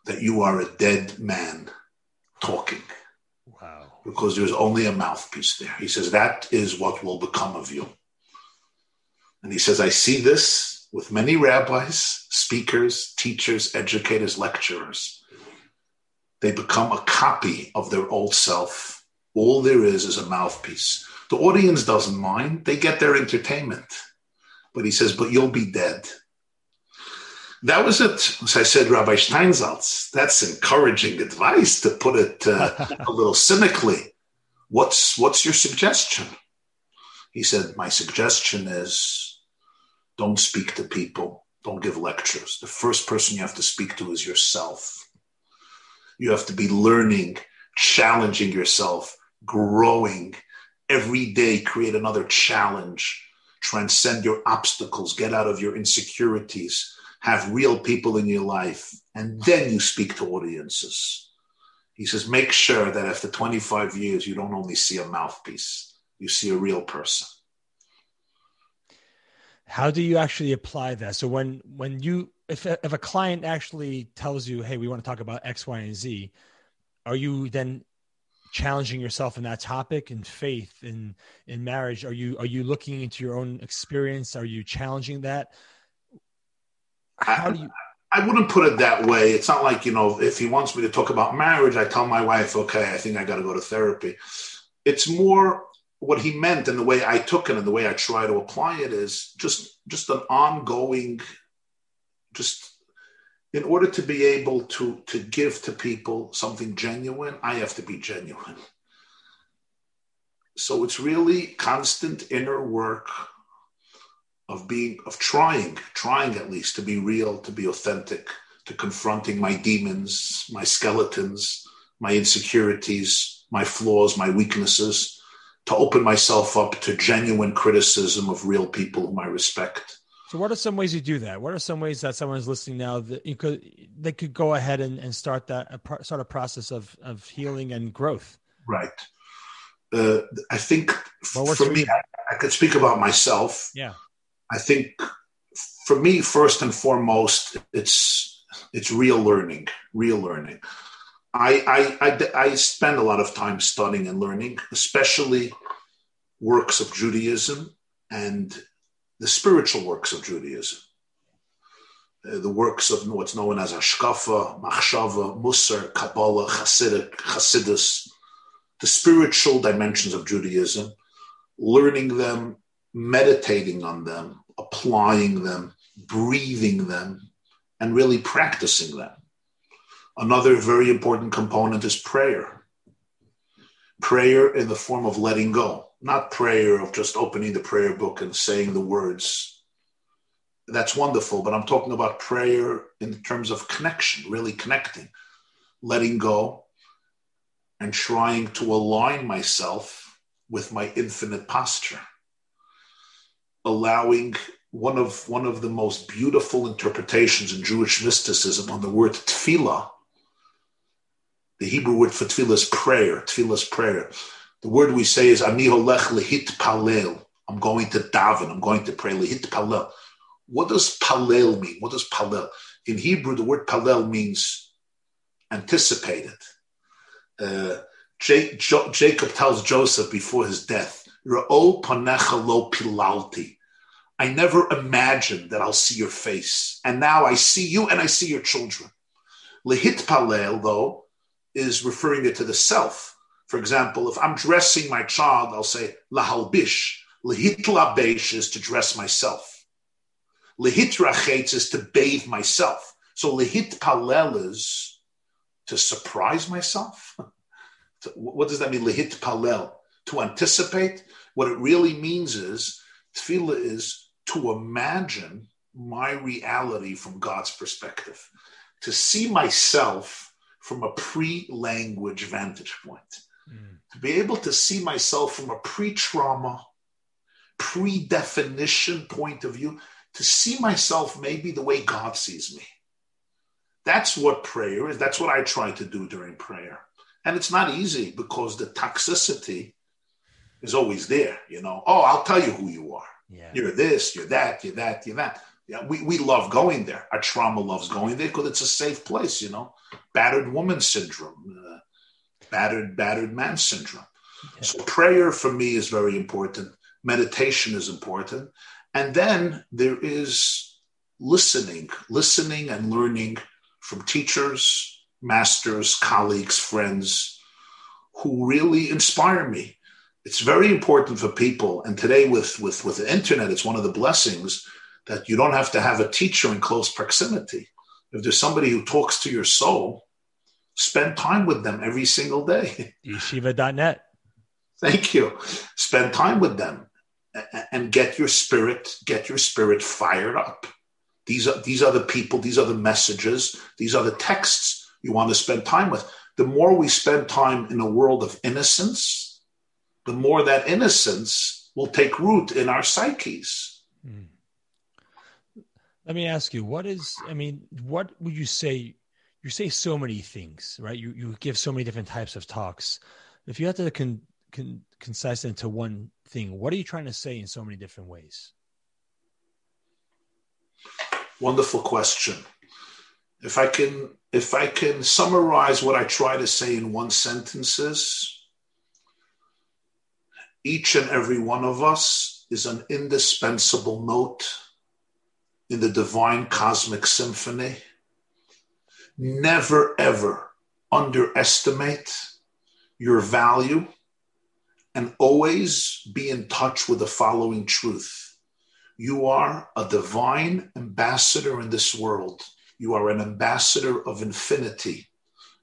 that you are a dead man talking. Wow. Because there's only a mouthpiece there. He says, that is what will become of you. And he says, I see this with many rabbis, speakers, teachers, educators, lecturers. They become a copy of their old self. All there is is a mouthpiece. The audience doesn't mind, they get their entertainment. But he says, but you'll be dead. That was it. As I said, Rabbi Steinsaltz, that's encouraging advice to put it uh, a little cynically. What's, what's your suggestion? He said, My suggestion is don't speak to people, don't give lectures. The first person you have to speak to is yourself. You have to be learning, challenging yourself, growing. Every day, create another challenge, transcend your obstacles, get out of your insecurities, have real people in your life, and then you speak to audiences. He says, make sure that after 25 years, you don't only see a mouthpiece, you see a real person. How do you actually apply that? So when when you if, if a client actually tells you hey we want to talk about x y and z are you then challenging yourself in that topic in faith in in marriage? Are you are you looking into your own experience? Are you challenging that how do you I wouldn't put it that way. It's not like, you know, if he wants me to talk about marriage, I tell my wife, okay, I think I got to go to therapy. It's more what he meant and the way I took it and the way I try to apply it is just just an ongoing just in order to be able to to give to people something genuine I have to be genuine so it's really constant inner work of being of trying trying at least to be real to be authentic to confronting my demons my skeletons my insecurities my flaws my weaknesses to open myself up to genuine criticism of real people whom I respect. So, what are some ways you do that? What are some ways that someone is listening now that you could they could go ahead and, and start that start a process of of healing and growth? Right. Uh, I think for, for me, I, I could speak about myself. Yeah. I think for me, first and foremost, it's it's real learning, real learning. I, I, I, I spend a lot of time studying and learning, especially works of Judaism and the spiritual works of Judaism. Uh, the works of what's known as Hashkafa, Machshava, Musar, Kabbalah, Hasidic, Hasidus, the spiritual dimensions of Judaism, learning them, meditating on them, applying them, breathing them, and really practicing them. Another very important component is prayer. Prayer in the form of letting go, not prayer of just opening the prayer book and saying the words. That's wonderful, but I'm talking about prayer in terms of connection, really connecting, letting go, and trying to align myself with my infinite posture. Allowing one of one of the most beautiful interpretations in Jewish mysticism on the word tefillah the Hebrew word for tefillah is prayer. Tefillah is prayer. The word we say is ani holech lehit palel. I'm going to daven. I'm going to pray. Lehit palel. What does palel mean? What does palel? In Hebrew, the word palel means anticipated. Uh, Jacob tells Joseph before his death, Lo pilalti. I never imagined that I'll see your face. And now I see you and I see your children. Lehit palel, though, is referring it to the self. For example, if I'm dressing my child, I'll say lahalbish. Lehitlabesh is to dress myself. Lehitrachetz is to bathe myself. So lehit palel is to surprise myself. what does that mean? Lehit palel to anticipate. What it really means is tefillah is to imagine my reality from God's perspective, to see myself from a pre language vantage point. Mm. To be able to see myself from a pre trauma, pre definition point of view, to see myself maybe the way God sees me. That's what prayer is. That's what I try to do during prayer. And it's not easy because the toxicity is always there, you know. Oh, I'll tell you who you are. Yeah. You're this, you're that, you're that, you're that. Yeah, we, we love going there. Our trauma loves going there because it's a safe place, you know. Battered woman syndrome, uh, battered battered man syndrome. Yeah. So prayer for me is very important. Meditation is important, and then there is listening, listening and learning from teachers, masters, colleagues, friends who really inspire me. It's very important for people, and today with with with the internet, it's one of the blessings that you don't have to have a teacher in close proximity. If there's somebody who talks to your soul, spend time with them every single day. Yeshiva.net. Thank you. Spend time with them and get your spirit, get your spirit fired up. These are these are the people, these are the messages, these are the texts you want to spend time with. The more we spend time in a world of innocence, the more that innocence will take root in our psyches. Mm. Let me ask you, what is, I mean, what would you say? You say so many things, right? You, you give so many different types of talks. If you had to con, con, concise into one thing, what are you trying to say in so many different ways? Wonderful question. If I can, if I can summarize what I try to say in one sentences, each and every one of us is an indispensable note in the divine cosmic symphony. Never ever underestimate your value and always be in touch with the following truth. You are a divine ambassador in this world. You are an ambassador of infinity.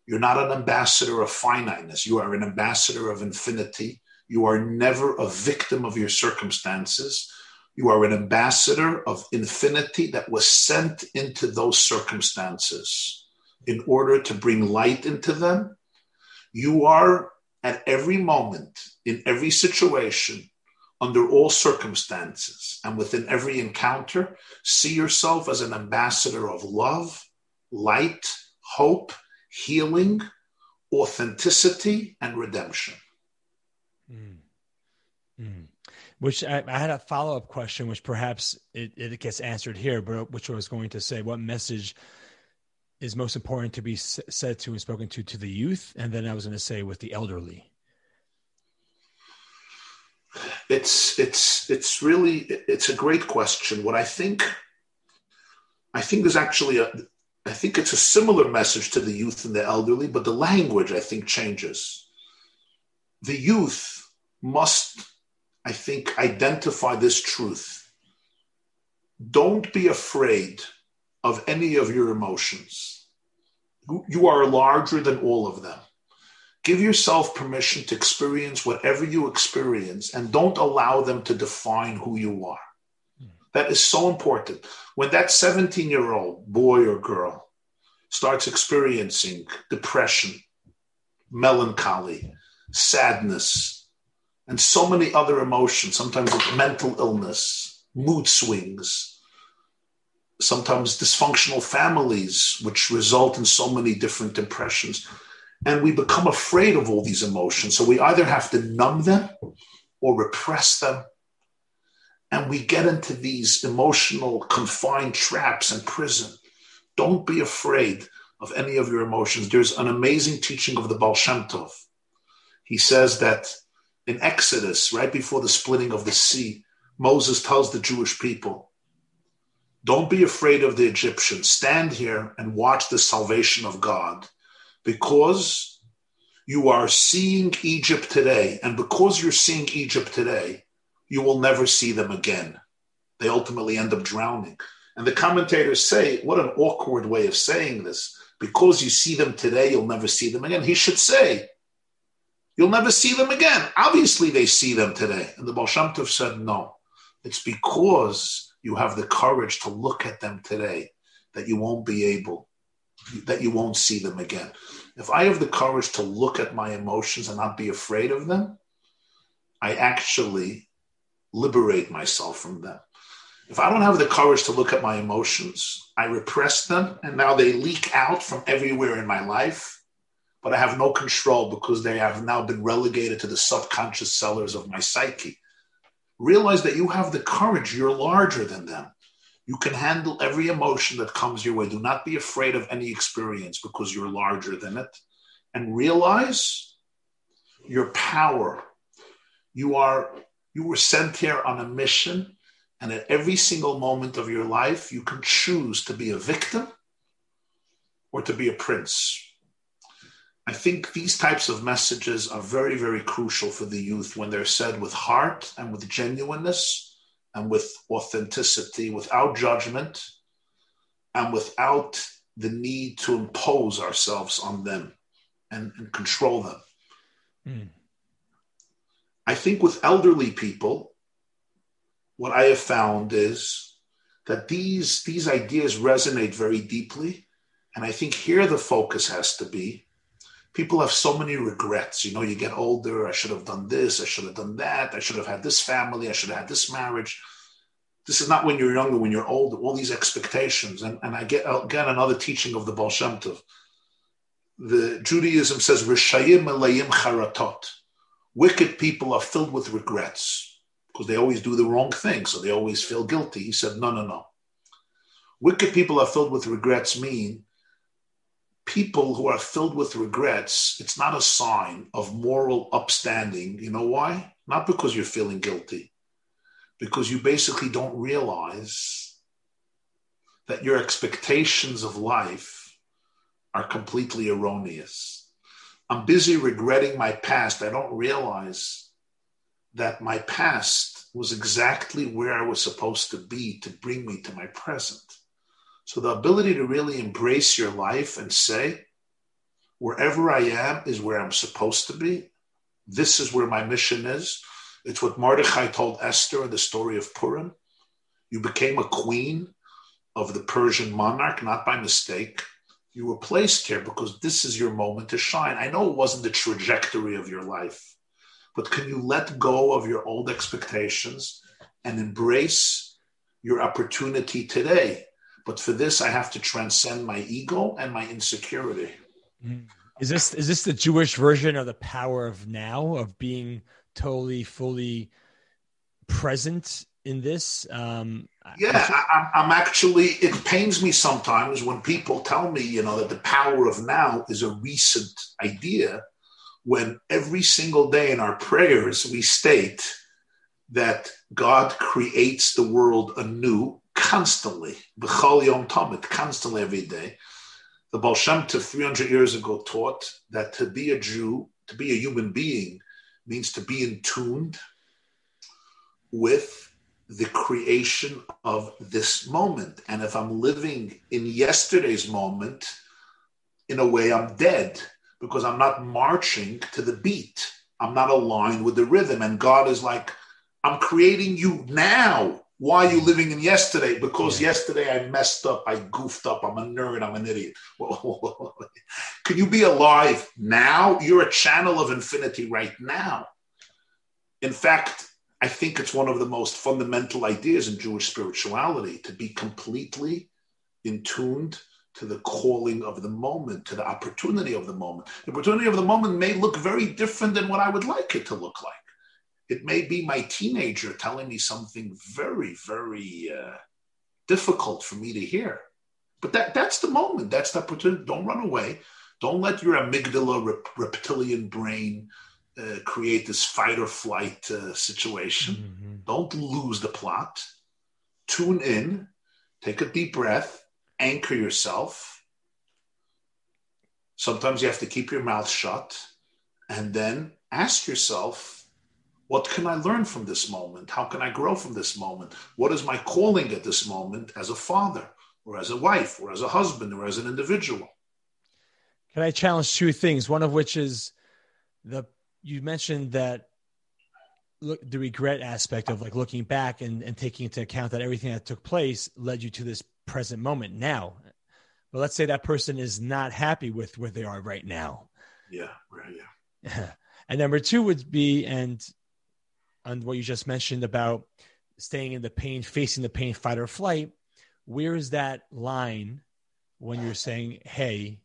You're not an ambassador of finiteness. You are an ambassador of infinity. You are never a victim of your circumstances. You are an ambassador of infinity that was sent into those circumstances in order to bring light into them. You are at every moment, in every situation, under all circumstances, and within every encounter, see yourself as an ambassador of love, light, hope, healing, authenticity, and redemption. Mm. Which I, I had a follow up question, which perhaps it, it, gets answered here, but which I was going to say, what message is most important to be said to and spoken to to the youth, and then I was going to say with the elderly. It's it's it's really it's a great question. What I think, I think there's actually a, I think it's a similar message to the youth and the elderly, but the language I think changes. The youth must I think, identify this truth. Don't be afraid of any of your emotions. You are larger than all of them. Give yourself permission to experience whatever you experience and don't allow them to define who you are. That is so important. When that 17 year old boy or girl starts experiencing depression, melancholy, sadness, and so many other emotions, sometimes mental illness, mood swings, sometimes dysfunctional families, which result in so many different depressions. And we become afraid of all these emotions. So we either have to numb them or repress them. And we get into these emotional confined traps and prison. Don't be afraid of any of your emotions. There's an amazing teaching of the Baal Shem Tov. He says that in Exodus, right before the splitting of the sea, Moses tells the Jewish people, Don't be afraid of the Egyptians. Stand here and watch the salvation of God because you are seeing Egypt today. And because you're seeing Egypt today, you will never see them again. They ultimately end up drowning. And the commentators say, What an awkward way of saying this. Because you see them today, you'll never see them again. He should say, You'll never see them again. Obviously, they see them today. And the Baal Shem Tov said, no. It's because you have the courage to look at them today that you won't be able, that you won't see them again. If I have the courage to look at my emotions and not be afraid of them, I actually liberate myself from them. If I don't have the courage to look at my emotions, I repress them and now they leak out from everywhere in my life, but I have no control because they have now been relegated to the subconscious cellars of my psyche. Realize that you have the courage, you're larger than them. You can handle every emotion that comes your way. Do not be afraid of any experience because you're larger than it. And realize your power. You are you were sent here on a mission and at every single moment of your life, you can choose to be a victim or to be a prince. I think these types of messages are very, very crucial for the youth when they're said with heart and with genuineness and with authenticity, without judgment and without the need to impose ourselves on them and, and control them. Mm. I think with elderly people, what I have found is that these these ideas resonate very deeply, and I think here the focus has to be. People have so many regrets. You know, you get older. I should have done this. I should have done that. I should have had this family. I should have had this marriage. This is not when you're younger. When you're older, all these expectations. And, and I get again another teaching of the Baal Shem Tov. The Judaism says rishayim elayim charatot. Wicked people are filled with regrets because they always do the wrong thing, so they always feel guilty. He said, no, no, no. Wicked people are filled with regrets mean people who are filled with regrets, it's not a sign of moral upstanding. You know why? Not because you're feeling guilty, because you basically don't realize that your expectations of life are completely erroneous. I'm busy regretting my past. I don't realize that my past was exactly where I was supposed to be to bring me to my present. So the ability to really embrace your life and say, wherever I am is where I'm supposed to be. This is where my mission is. It's what Mordechai told Esther in the story of Purim. You became a queen of the Persian monarch, not by mistake. You were placed here because this is your moment to shine. I know it wasn't the trajectory of your life but can you let go of your old expectations and embrace your opportunity today? But for this, I have to transcend my ego and my insecurity. Mm-hmm. Is this is this the Jewish version of the power of now of being totally fully present in this? Um, yeah, I, I'm actually. It pains me sometimes when people tell me, you know, that the power of now is a recent idea when every single day in our prayers we state that God creates the world anew constantly, b'chol yom tamid, constantly every day. The Baal Shem Tov 300 years ago taught that to be a Jew, to be a human being, means to be in tuned with the creation of this moment. And if I'm living in yesterday's moment, in a way, I'm dead because I'm not marching to the beat. I'm not aligned with the rhythm. And God is like, I'm creating you now. Why are you living in yesterday? Because yeah. yesterday I messed up, I goofed up, I'm a nerd, I'm an idiot. Can you be alive now? You're a channel of infinity right now. In fact, I think it's one of the most fundamental ideas in Jewish spirituality to be completely in tuned to the calling of the moment, to the opportunity of the moment. The opportunity of the moment may look very different than what I would like it to look like. It may be my teenager telling me something very, very uh, difficult for me to hear. But that, that's the moment. That's the opportunity. Don't run away. Don't let your amygdala rep- reptilian brain uh, create this fight or flight uh, situation. Mm-hmm. Don't lose the plot. Tune in, take a deep breath, anchor yourself. Sometimes you have to keep your mouth shut and then ask yourself, what can I learn from this moment? How can I grow from this moment? What is my calling at this moment as a father or as a wife or as a husband or as an individual? Can I challenge two things? One of which is the you mentioned that look the regret aspect of like looking back and, and taking into account that everything that took place led you to this present moment now. But let's say that person is not happy with where they are right now. Yeah, right. Yeah. and number two would be, and on what you just mentioned about staying in the pain, facing the pain, fight or flight. Where is that line when you're saying, "Hey,"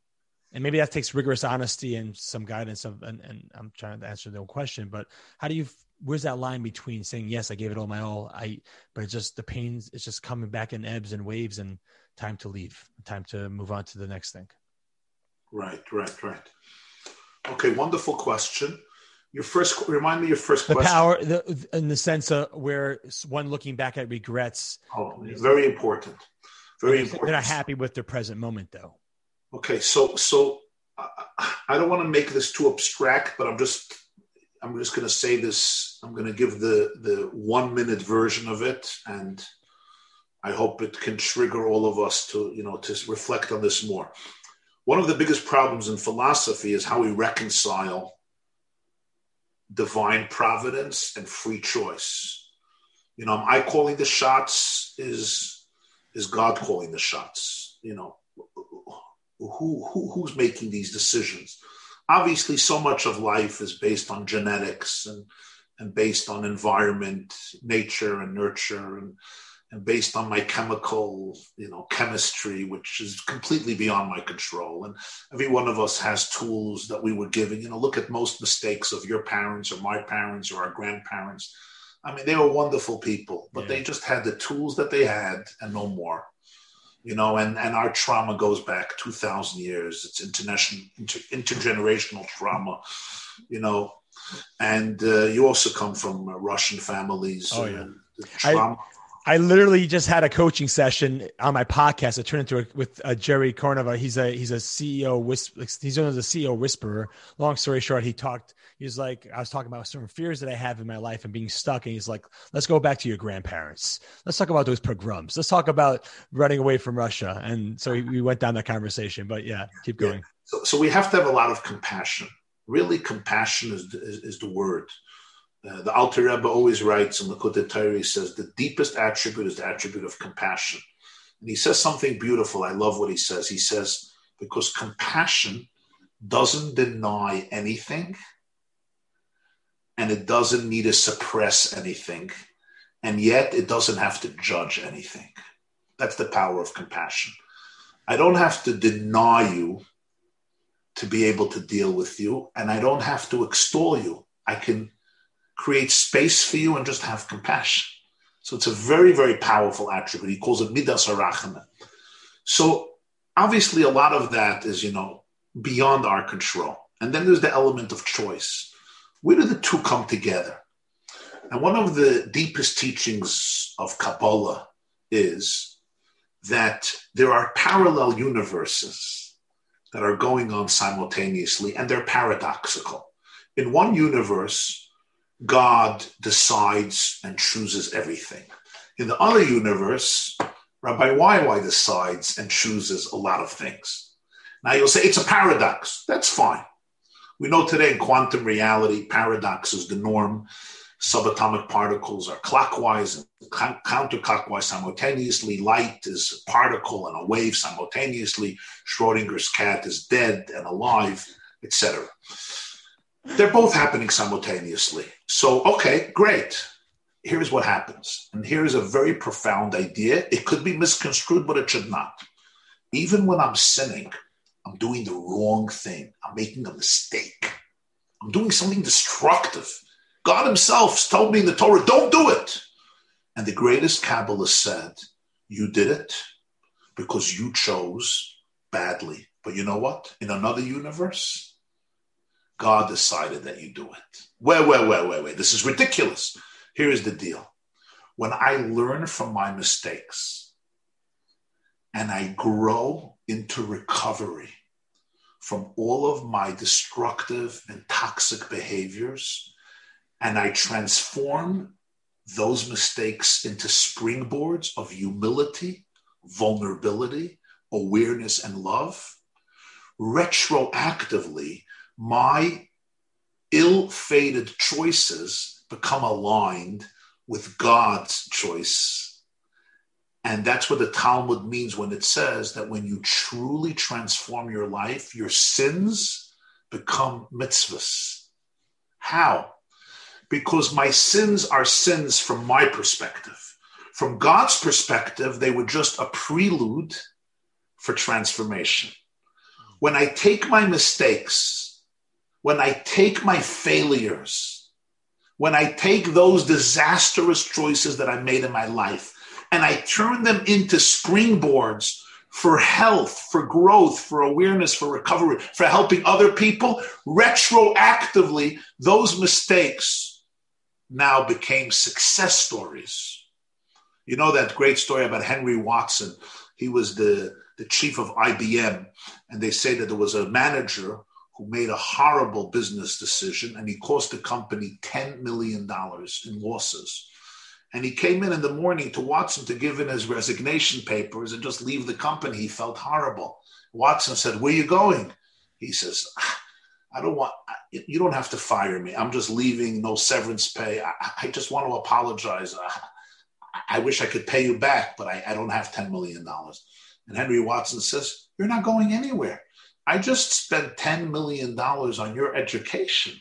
and maybe that takes rigorous honesty and some guidance of, and, and I'm trying to answer the question, but how do you where's that line between saying yes i gave it all my all i but it's just the pains it's just coming back in ebbs and waves and time to leave time to move on to the next thing right right right okay wonderful question your first remind me your first the question. power the, in the sense of where one looking back at regrets oh very important very important they're not happy with their present moment though okay so so i don't want to make this too abstract but i'm just I'm just going to say this. I'm going to give the the one minute version of it, and I hope it can trigger all of us to you know to reflect on this more. One of the biggest problems in philosophy is how we reconcile divine providence and free choice. You know, am I calling the shots? Is is God calling the shots? You know, who, who who's making these decisions? obviously so much of life is based on genetics and and based on environment nature and nurture and and based on my chemical you know chemistry which is completely beyond my control and every one of us has tools that we were given you know look at most mistakes of your parents or my parents or our grandparents i mean they were wonderful people but yeah. they just had the tools that they had and no more you know, and, and our trauma goes back 2,000 years. It's international, inter, intergenerational trauma, you know, and uh, you also come from uh, Russian families. Oh, yeah. I, I literally just had a coaching session on my podcast. It turned into a, with uh, Jerry Kornova. He's a he's a CEO. Whisp, he's known as a CEO whisperer. Long story short, he talked. He's like, I was talking about certain fears that I have in my life and being stuck. And he's like, let's go back to your grandparents. Let's talk about those pogroms. Let's talk about running away from Russia. And so we went down that conversation. But yeah, keep going. Yeah. So, so we have to have a lot of compassion. Really, compassion is is, is the word. Uh, the Alter Rebbe always writes in the Torah, he says, the deepest attribute is the attribute of compassion. And he says something beautiful. I love what he says. He says, because compassion doesn't deny anything and it doesn't need to suppress anything, and yet it doesn't have to judge anything. That's the power of compassion. I don't have to deny you to be able to deal with you, and I don't have to extol you. I can create space for you and just have compassion. So it's a very, very powerful attribute. He calls it midas harachamim. So obviously, a lot of that is, you know, beyond our control. And then there's the element of choice. Where do the two come together? And one of the deepest teachings of Kabbalah is that there are parallel universes that are going on simultaneously, and they're paradoxical. In one universe, God decides and chooses everything. In the other universe, Rabbi YY decides and chooses a lot of things. Now you'll say it's a paradox. That's fine. We know today in quantum reality, paradox is the norm. Subatomic particles are clockwise and counterclockwise simultaneously. Light is a particle and a wave simultaneously. Schrodinger's cat is dead and alive, etc. They're both happening simultaneously. So, okay, great. Here's what happens. And here's a very profound idea. It could be misconstrued, but it should not. Even when I'm sinning, I'm doing the wrong thing. I'm making a mistake. I'm doing something destructive. God Himself told me in the Torah, don't do it. And the greatest Kabbalah said, You did it because you chose badly. But you know what? In another universe, God decided that you do it. Wait, wait, wait, wait, wait. This is ridiculous. Here is the deal. When I learn from my mistakes and I grow into recovery from all of my destructive and toxic behaviors, and I transform those mistakes into springboards of humility, vulnerability, awareness, and love, retroactively, my ill fated choices become aligned with God's choice. And that's what the Talmud means when it says that when you truly transform your life, your sins become mitzvahs. How? Because my sins are sins from my perspective. From God's perspective, they were just a prelude for transformation. When I take my mistakes, when I take my failures, when I take those disastrous choices that I made in my life and I turn them into springboards for health, for growth, for awareness, for recovery, for helping other people, retroactively, those mistakes now became success stories. You know that great story about Henry Watson. He was the, the chief of IBM, and they say that there was a manager who made a horrible business decision and he cost the company $10 million in losses. And he came in in the morning to Watson to give in his resignation papers and just leave the company. He felt horrible. Watson said, Where are you going? He says, I don't want, you don't have to fire me. I'm just leaving, no severance pay. I, I just want to apologize. I, I, wish I could pay you back, but I, I don't have $10 million. And Henry Watson says, You're not going anywhere. I just spent $10 million on your education.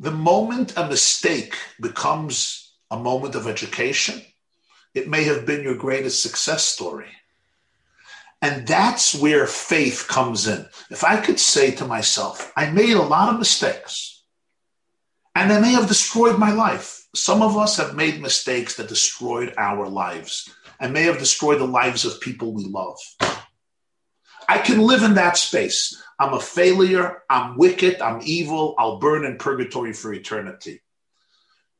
The moment a mistake becomes a moment of education, it may have been your greatest success story. And that's where faith comes in. If I could say to myself, I made a lot of mistakes and they may have destroyed my life. Some of us have made mistakes that destroyed our lives and may have destroyed the lives of people we love. I can live in that space. I'm a failure. I'm wicked. I'm evil. I'll burn in purgatory for eternity.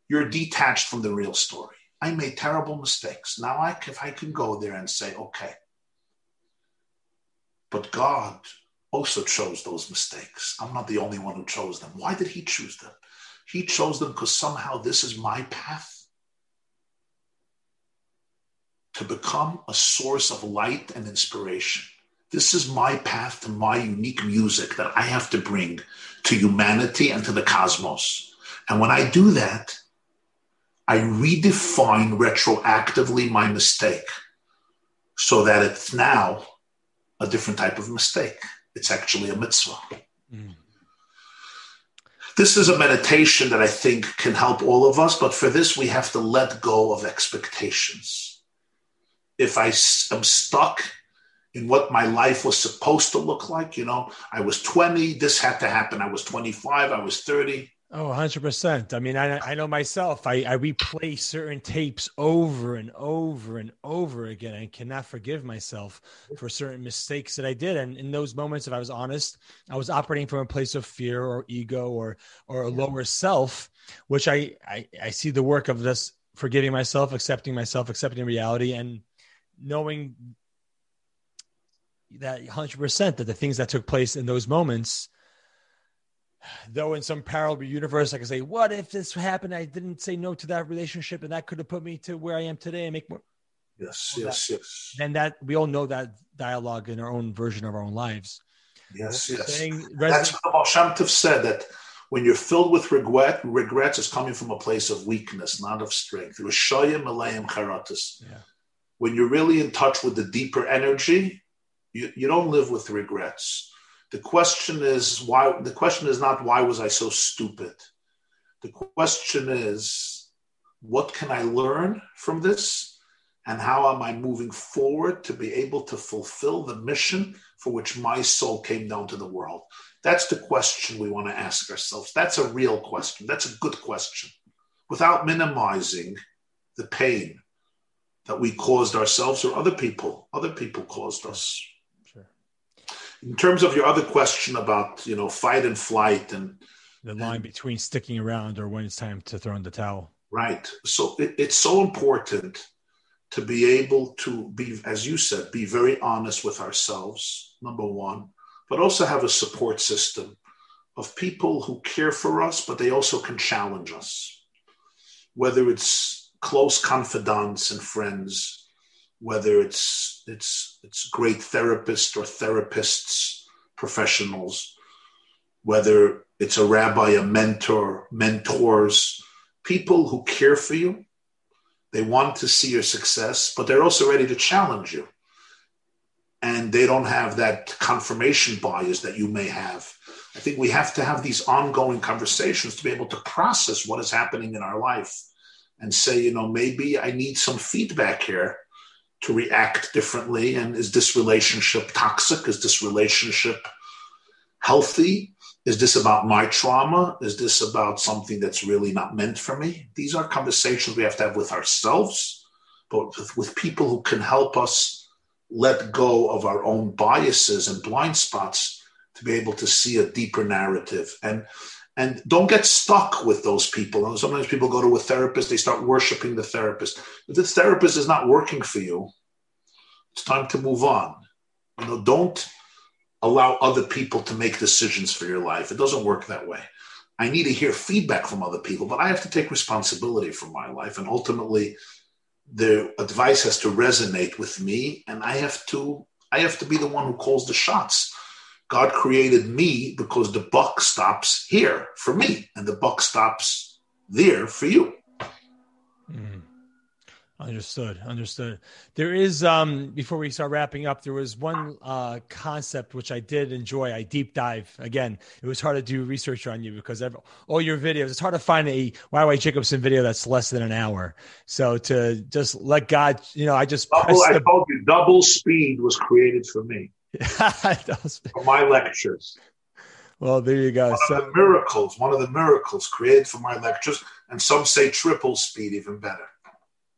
You're detached from the real story. I made terrible mistakes. Now, I, if I can go there and say, okay, but God also chose those mistakes. I'm not the only one who chose them. Why did He choose them? He chose them because somehow this is my path to become a source of light and inspiration. This is my path to my unique music that I have to bring to humanity and to the cosmos. And when I do that, I redefine retroactively my mistake so that it's now a different type of mistake. It's actually a mitzvah. Mm. This is a meditation that I think can help all of us, but for this, we have to let go of expectations. If I am stuck in what my life was supposed to look like. You know, I was 20, this had to happen. I was 25, I was 30. Oh, 100%. I mean, I, I know myself, I, I replay certain tapes over and over and over again. I cannot forgive myself for certain mistakes that I did. And in those moments, if I was honest, I was operating from a place of fear or ego or, or a lower self, which I, I, I see the work of this forgiving myself, accepting myself, accepting reality, and knowing that 100% that the things that took place in those moments though in some parallel universe i can say what if this happened? I didn't say no to that relationship and that could have put me to where i am today and make more. Yes yes that, yes. And that we all know that dialogue in our own version of our own lives. Yes yes. saying, that's what Baal Shem Tov said that when you're filled with regret regrets is coming from a place of weakness not of strength. Yeah. when you're really in touch with the deeper energy you, you don't live with regrets. The question is why the question is not why was I so stupid? The question is what can I learn from this? And how am I moving forward to be able to fulfill the mission for which my soul came down to the world? That's the question we want to ask ourselves. That's a real question. That's a good question without minimizing the pain that we caused ourselves or other people. Other people caused us. In terms of your other question about you know fight and flight and the line and, between sticking around or when it's time to throw in the towel. Right. So it, it's so important to be able to be, as you said, be very honest with ourselves. Number one, but also have a support system of people who care for us, but they also can challenge us. Whether it's close confidants and friends, whether it's it's it's great therapists or therapists, professionals, whether it's a rabbi, a mentor, mentors, people who care for you. They want to see your success, but they're also ready to challenge you. And they don't have that confirmation bias that you may have. I think we have to have these ongoing conversations to be able to process what is happening in our life and say, you know, maybe I need some feedback here to react differently. And is this relationship toxic? Is this relationship healthy? Is this about my trauma? Is this about something that's really not meant for me? These are conversations we have to have with ourselves, but with, with people who can help us let go of our own biases and blind spots to be able to see a deeper narrative. And and don't get stuck with those people. And Sometimes people go to a therapist, they start worshiping the therapist. If the therapist is not working for you, it's time to move on. You know, don't allow other people to make decisions for your life. It doesn't work that way. I need to hear feedback from other people, but I have to take responsibility for my life. And ultimately, the advice has to resonate with me, and I have to I have to be the one who calls the shots. God created me because the buck stops here for me, and the buck stops there for you. Mm. Understood. Understood. There is um before we start wrapping up, there was one uh concept which I did enjoy. I deep dive again. It was hard to do research on you because I've, all your videos. It's hard to find a YY Jacobson video that's less than an hour. So to just let God, you know, I just double, I told you, double speed was created for me. for my lectures. Well, there you go. One so, of the miracles, one of the miracles created for my lectures, and some say triple speed, even better.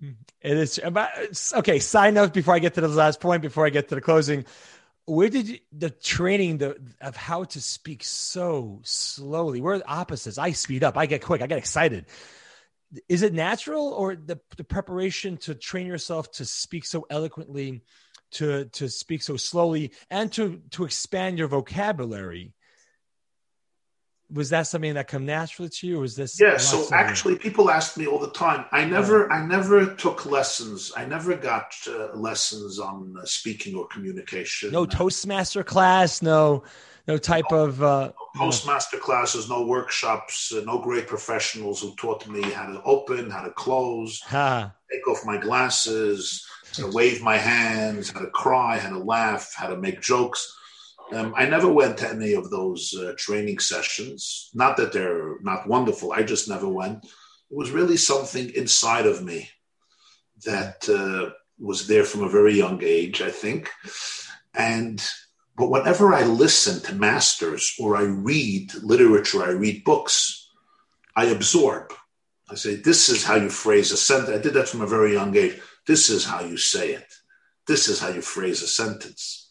Mm-hmm. It is about okay. Side note before I get to the last point, before I get to the closing, where did you, the training the, of how to speak so slowly? We're opposites. I speed up. I get quick. I get excited. Is it natural or the, the preparation to train yourself to speak so eloquently? To to speak so slowly and to to expand your vocabulary. Was that something that come naturally to you or was this yeah so actually people ask me all the time. I never i never took lessons. I never got uh, lessons on uh, speaking or communication. No toastmaster class no no type no, of uh, no toastmaster classes no workshops uh, no great professionals who taught me how to open how to close huh. take off my glasses how to wave my hands, how to cry, how to laugh, how to make jokes. Um, I never went to any of those uh, training sessions. Not that they're not wonderful, I just never went. It was really something inside of me that uh, was there from a very young age, I think. And but whenever I listen to masters or I read literature, I read books, I absorb. I say, this is how you phrase a sentence. I did that from a very young age. This is how you say it. This is how you phrase a sentence.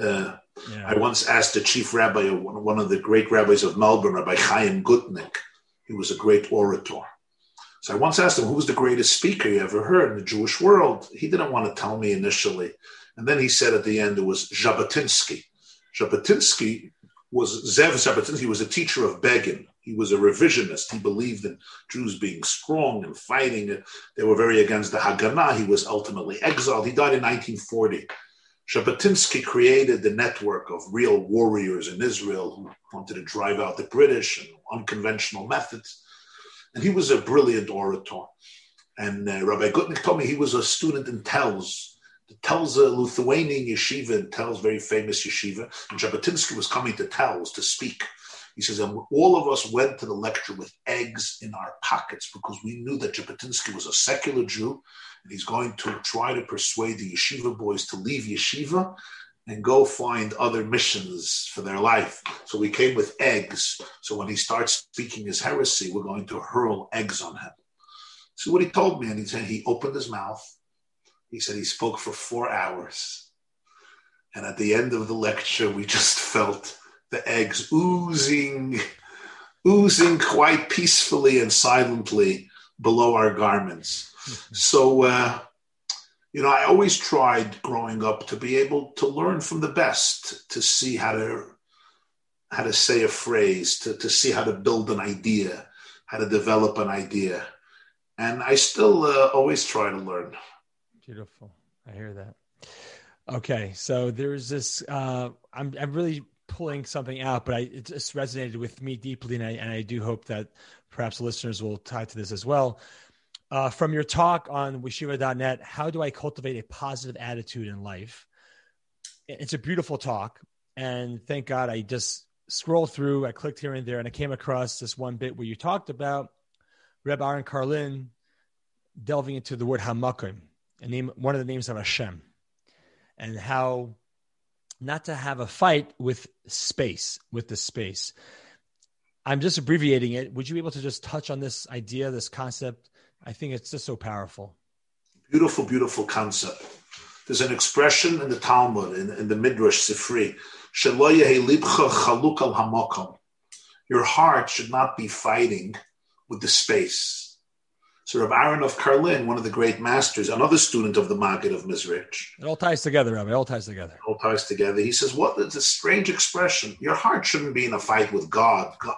Uh, yeah. I once asked the chief rabbi, one of the great rabbis of Melbourne, Rabbi Chaim Gutnick. He was a great orator. So I once asked him, who was the greatest speaker you ever heard in the Jewish world? He didn't want to tell me initially. And then he said at the end it was Jabotinsky. Jabotinsky was Zev Jabotinsky was a teacher of Begin. He was a revisionist. He believed in Jews being strong and fighting. They were very against the Haganah. He was ultimately exiled. He died in 1940. Jabotinsky created the network of real warriors in Israel who wanted to drive out the British and unconventional methods. And he was a brilliant orator. And uh, Rabbi Gutnick told me he was a student in Telz. The Telz, a Lithuanian yeshiva in Telz, very famous yeshiva. And Jabotinsky was coming to Telz to speak. He says, and all of us went to the lecture with eggs in our pockets because we knew that Jabotinsky was a secular Jew and he's going to try to persuade the yeshiva boys to leave yeshiva and go find other missions for their life. So we came with eggs. So when he starts speaking his heresy, we're going to hurl eggs on him. See what he told me, and he said he opened his mouth. He said he spoke for four hours. And at the end of the lecture, we just felt the eggs oozing, oozing quite peacefully and silently below our garments. so, uh, you know, I always tried growing up to be able to learn from the best, to see how to how to say a phrase, to, to see how to build an idea, how to develop an idea. And I still uh, always try to learn. Beautiful. I hear that. Okay, so there's this. Uh, I'm I'm really pulling something out, but I, it just resonated with me deeply, and I, and I do hope that perhaps listeners will tie to this as well. Uh, from your talk on Yeshiva.net, how do I cultivate a positive attitude in life? It's a beautiful talk, and thank God I just scrolled through, I clicked here and there, and I came across this one bit where you talked about Reb Aaron Karlin delving into the word Hamakom, a name, one of the names of Hashem, and how not to have a fight with space, with the space. I'm just abbreviating it. Would you be able to just touch on this idea, this concept? I think it's just so powerful. Beautiful, beautiful concept. There's an expression in the Talmud, in, in the Midrash Sifri, your heart should not be fighting with the space. So Rav Aaron of Karlin, one of the great masters, another student of the Maggid of Mezrich. It all ties together, Rabbi. It all ties together. It all ties together. He says, what is a strange expression. Your heart shouldn't be in a fight with God. God.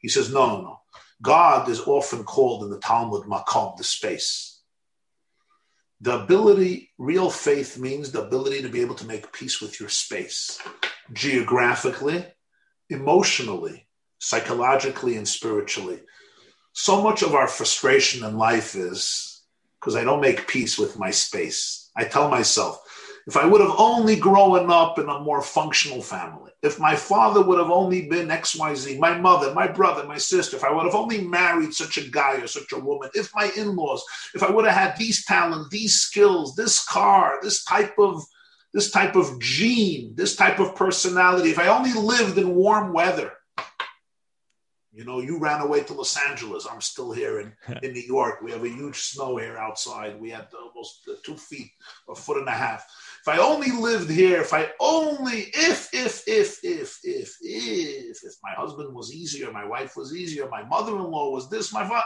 He says, no, no, no. God is often called in the Talmud makom, the space. The ability, real faith means the ability to be able to make peace with your space, geographically, emotionally, psychologically, and spiritually. So much of our frustration in life is because I don't make peace with my space. I tell myself, if I would have only grown up in a more functional family, if my father would have only been XYZ, my mother, my brother, my sister, if I would have only married such a guy or such a woman, if my in laws, if I would have had these talents, these skills, this car, this type of this type of gene, this type of personality, if I only lived in warm weather, you know, you ran away to Los Angeles. I'm still here in, in New York. We have a huge snow here outside. We had almost two feet, a foot and a half. If I only lived here, if I only, if, if, if, if, if, if, if my husband was easier, my wife was easier, my mother-in-law was this, my father,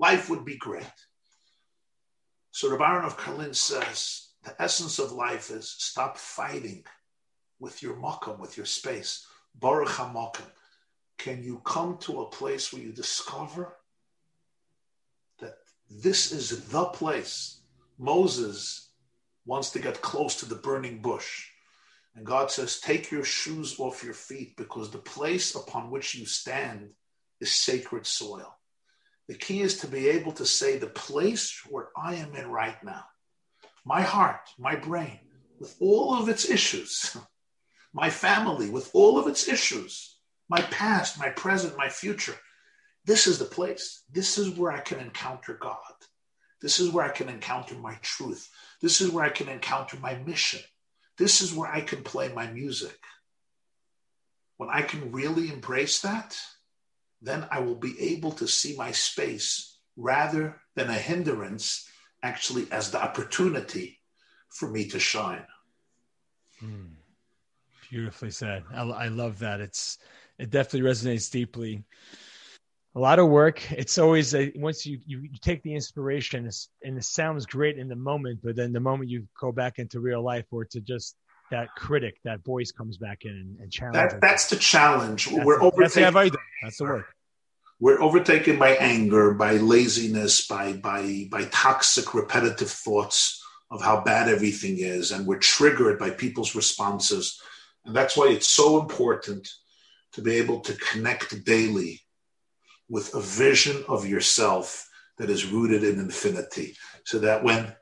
life would be great. So the Baron of Karlin says, the essence of life is stop fighting with your makom, with your space. Baruch HaMakom. Can you come to a place where you discover that this is the place? Moses wants to get close to the burning bush. And God says, Take your shoes off your feet because the place upon which you stand is sacred soil. The key is to be able to say, The place where I am in right now, my heart, my brain, with all of its issues, my family, with all of its issues, my past, my present, my future. This is the place. This is where I can encounter God. This is where I can encounter my truth. This is where I can encounter my mission. This is where I can play my music. When I can really embrace that, then I will be able to see my space rather than a hindrance, actually, as the opportunity for me to shine. Mm. Beautifully said. I, I love that. It's it definitely resonates deeply a lot of work. It's always a, once you, you, you take the inspiration and it sounds great in the moment, but then the moment you go back into real life or to just that critic, that voice comes back in and, and challenges. That, that's the challenge. That's we're the, overtaken. That's the, that's the work. We're overtaken by anger, by laziness, by by by toxic, repetitive thoughts of how bad everything is, and we're triggered by people's responses. And that's why it's so important to be able to connect daily with a vision of yourself that is rooted in infinity. So that when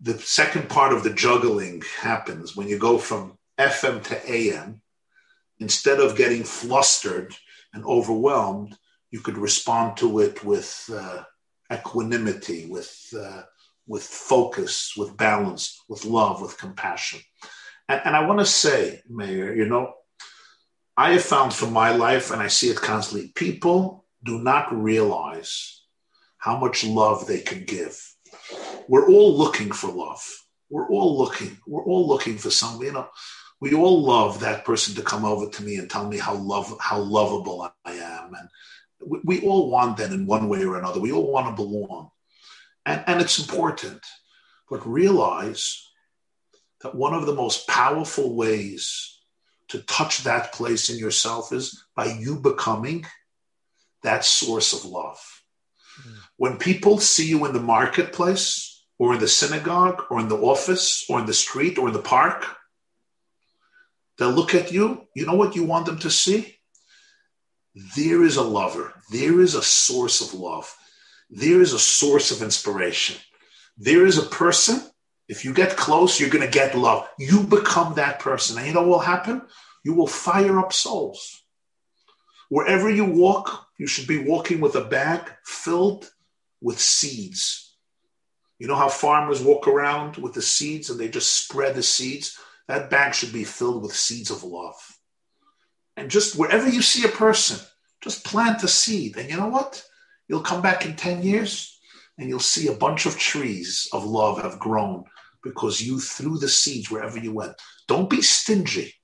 the second part of the juggling happens, when you go from FM to AM, instead of getting flustered and overwhelmed, you could respond to it with uh, equanimity, with uh, with focus, with balance, with love, with compassion. And, and I want to say, Mayor, you know, I have found from my life, and I see it constantly, people do not realize how much love they can give. We're all looking for love. We're all looking. We're all looking for something. You know, we all love that person to come over to me and tell me how love how lovable I am, and we, we all want that in one way or another. We all want to belong, and and it's important. But realize that one of the most powerful ways to touch that place in yourself is by you becoming that source of love. Mm. When people see you in the marketplace or in the synagogue or in the office or in the street or in the park, they'll look at you. You know what you want them to see? There is a lover. There is a source of love. There is a source of inspiration. There is a person. If you get close, you're going to get love. You become that person. And you know what will happen? You will fire up souls. Wherever you walk, you should be walking with a bag filled with seeds. You know how farmers walk around with the seeds and they just spread the seeds? That bag should be filled with seeds of love. And just wherever you see a person, just plant a seed. And you know what? You'll come back in 10 years and you'll see a bunch of trees of love have grown because you threw the seeds wherever you went. Don't be stingy.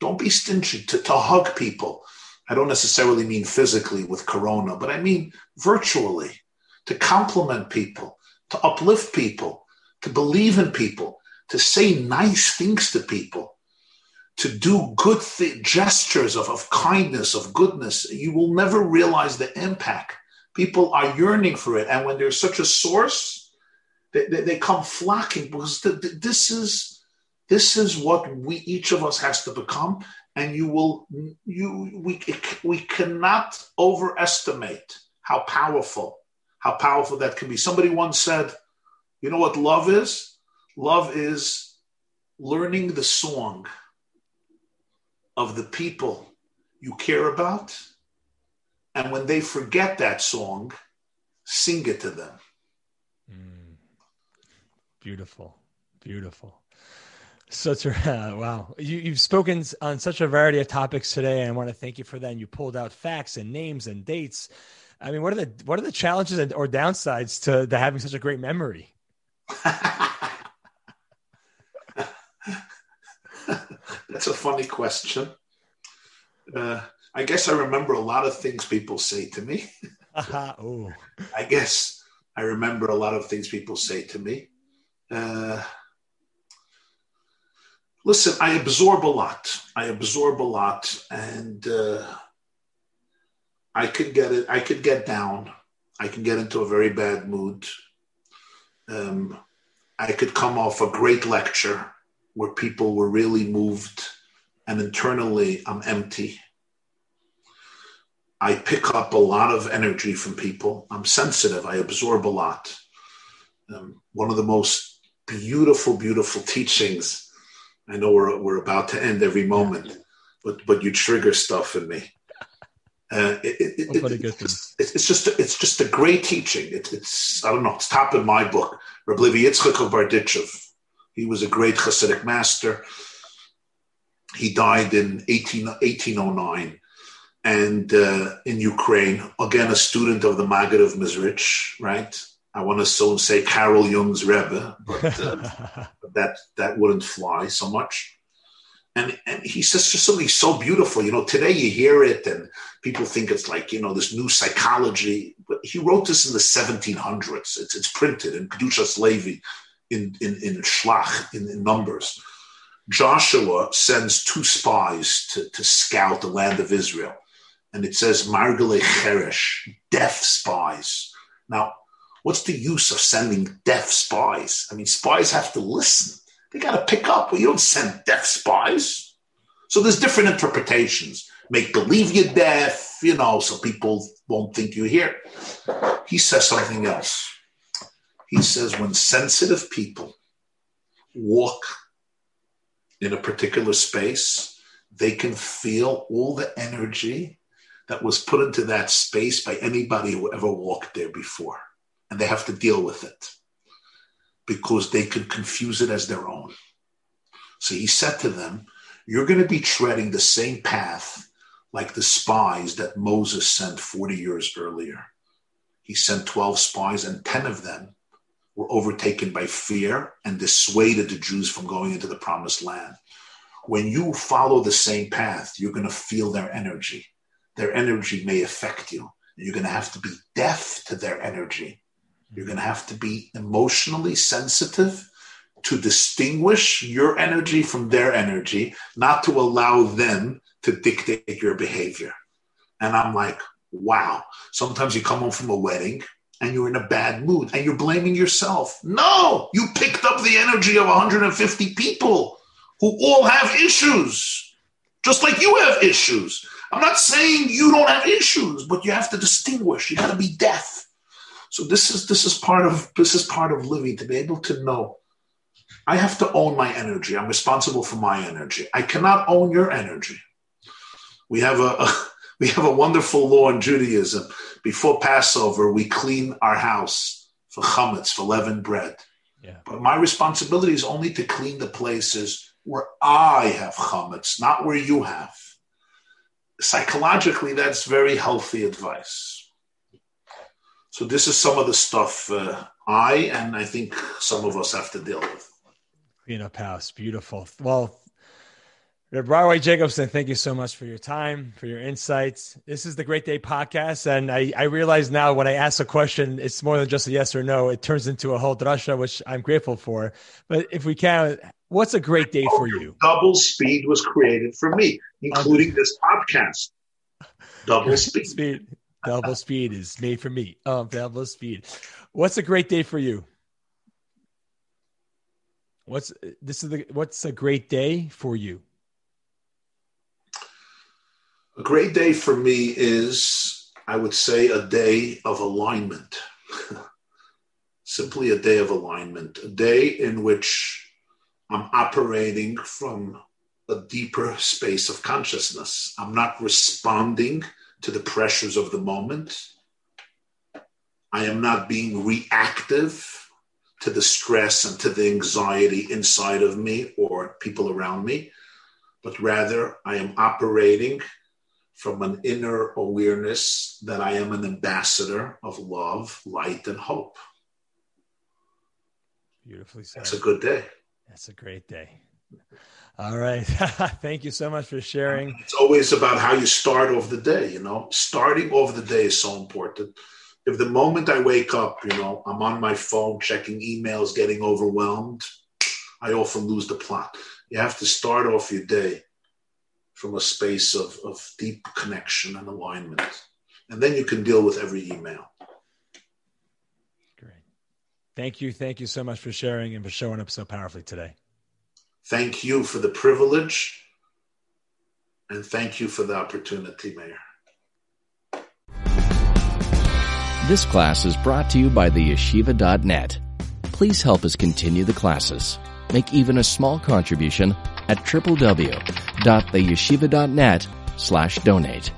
Don't be stingy to, to hug people. I don't necessarily mean physically with Corona, but I mean virtually to compliment people, to uplift people, to believe in people, to say nice things to people, to do good th- gestures of, of kindness, of goodness. You will never realize the impact. People are yearning for it. And when there's such a source, they, they, they come flocking because the, the, this is this is what we each of us has to become. And you will you we we cannot overestimate how powerful how powerful that can be. Somebody once said you know what love is? Love is learning the song of the people you care about. And when they forget that song sing it to them. Beautiful beautiful such a uh, wow! You, have spoken on such a variety of topics today, and I want to thank you for that. And you pulled out facts and names and dates. I mean, what are the what are the challenges and, or downsides to, to having such a great memory? That's a funny question. Uh, I guess I remember a lot of things people say to me. oh. I guess I remember a lot of things people say to me. Uh, listen, I absorb a lot. I absorb a lot, and uh, I could get it. I could get down. I can get into a very bad mood. Um, I could come off a great lecture where people were really moved, and internally, I'm empty. I pick up a lot of energy from people. I'm sensitive. I absorb a lot. Um, one of the most beautiful, beautiful teachings I know we're we're about to end every moment, but but you trigger stuff in me. Uh, it, it, it, it's, it's, just it's just a great teaching. it's I don't know. It's top in my book. Rabbi Yitzchak of Berditchev. He was a great Hasidic master. He died in 18, 1809 and uh, in Ukraine. Again, a student of the Maggid of Mezrich, right? I want to so say Carl Jung's Rebbe, but, uh, that that wouldn't fly so much. And and he says just something so beautiful. You know, today you hear it and people think it's like you know this new psychology. But he wrote this in the 1700s. It's it's printed in Kedushas Levi in in in Shlach in, in Numbers. Joshua sends two spies to, to scout the land of Israel. And it says Meraglim Cheresh, deaf spies. Now, What's the use of sending deaf spies? I mean, spies have to listen. They got to pick up. Well, you don't send deaf spies. So there's different interpretations. Make believe you're deaf, you know, so people won't think you hear. He says something else. He says when sensitive people walk in a particular space, they can feel all the energy that was put into that space by anybody who ever walked there before and they have to deal with it because they could confuse it as their own. So he said to them, You're going to be treading the same path like the spies that Moses sent 40 years earlier. He sent 12 spies, and 10 of them were overtaken by fear and dissuaded the Jews from going into the promised land. When you follow the same path, you're going to feel their energy. Their energy may affect you. You're going to have to be deaf to their energy you're going to have to be emotionally sensitive to distinguish your energy from their energy, not to allow them to dictate your behavior. And I'm like, wow. Sometimes you come home from a wedding and you're in a bad mood and you're blaming yourself. No, you picked up the energy of 150 people who all have issues, just like you have issues. I'm not saying you don't have issues, but you have to distinguish. You got to be deaf. So this is this is part of this is part of living to be able to know. I have to own my energy. I'm responsible for my energy. I cannot own your energy. We have a, a we have a wonderful law in Judaism. Before Passover, we clean our house for chametz, for leavened bread. Yeah. But my responsibility is only to clean the places where I have chametz, not where you have. Psychologically, that's very healthy advice. So this is some of the stuff uh, I and I think some of us have to deal with. Clean up house, beautiful. Well, Broadway Jacobson, thank you so much for your time, for your insights. This is the Great Day podcast. And I, I realize now when I ask a question, it's more than just a yes or no. It turns into a whole drasha, which I'm grateful for. But if we can, what's a great day for you? Double speed was created for me, including this podcast. Double speed. speed. Double speed is made for me. Um, Double speed. What's a great day for you? What's this is the what's a great day for you? A great day for me is, I would say, a day of alignment. Simply a day of alignment, a day in which I'm operating from a deeper space of consciousness. I'm not responding to the pressures of the moment. I am not being reactive to the stress and to the anxiety inside of me or people around me, but rather I am operating from an inner awareness that I am an ambassador of love, light, and hope. Beautifully said. That's a good day. That's a great day. All right. Thank you so much for sharing. It's always about how you start off the day, you know. Starting off the day is so important. If the moment I wake up, you know, I'm on my phone checking emails, getting overwhelmed, I often lose the plot. You have to start off your day from a space of, of deep connection and alignment. And then you can deal with every email. Great. Thank you. Thank you so much for sharing and for showing up so powerfully today. Thank you for the privilege and thank you for the opportunity, Mayor. This class is brought to you by the yeshiva.net. Please help us continue the classes. Make even a small contribution at www.theyeshiva.net slash donate.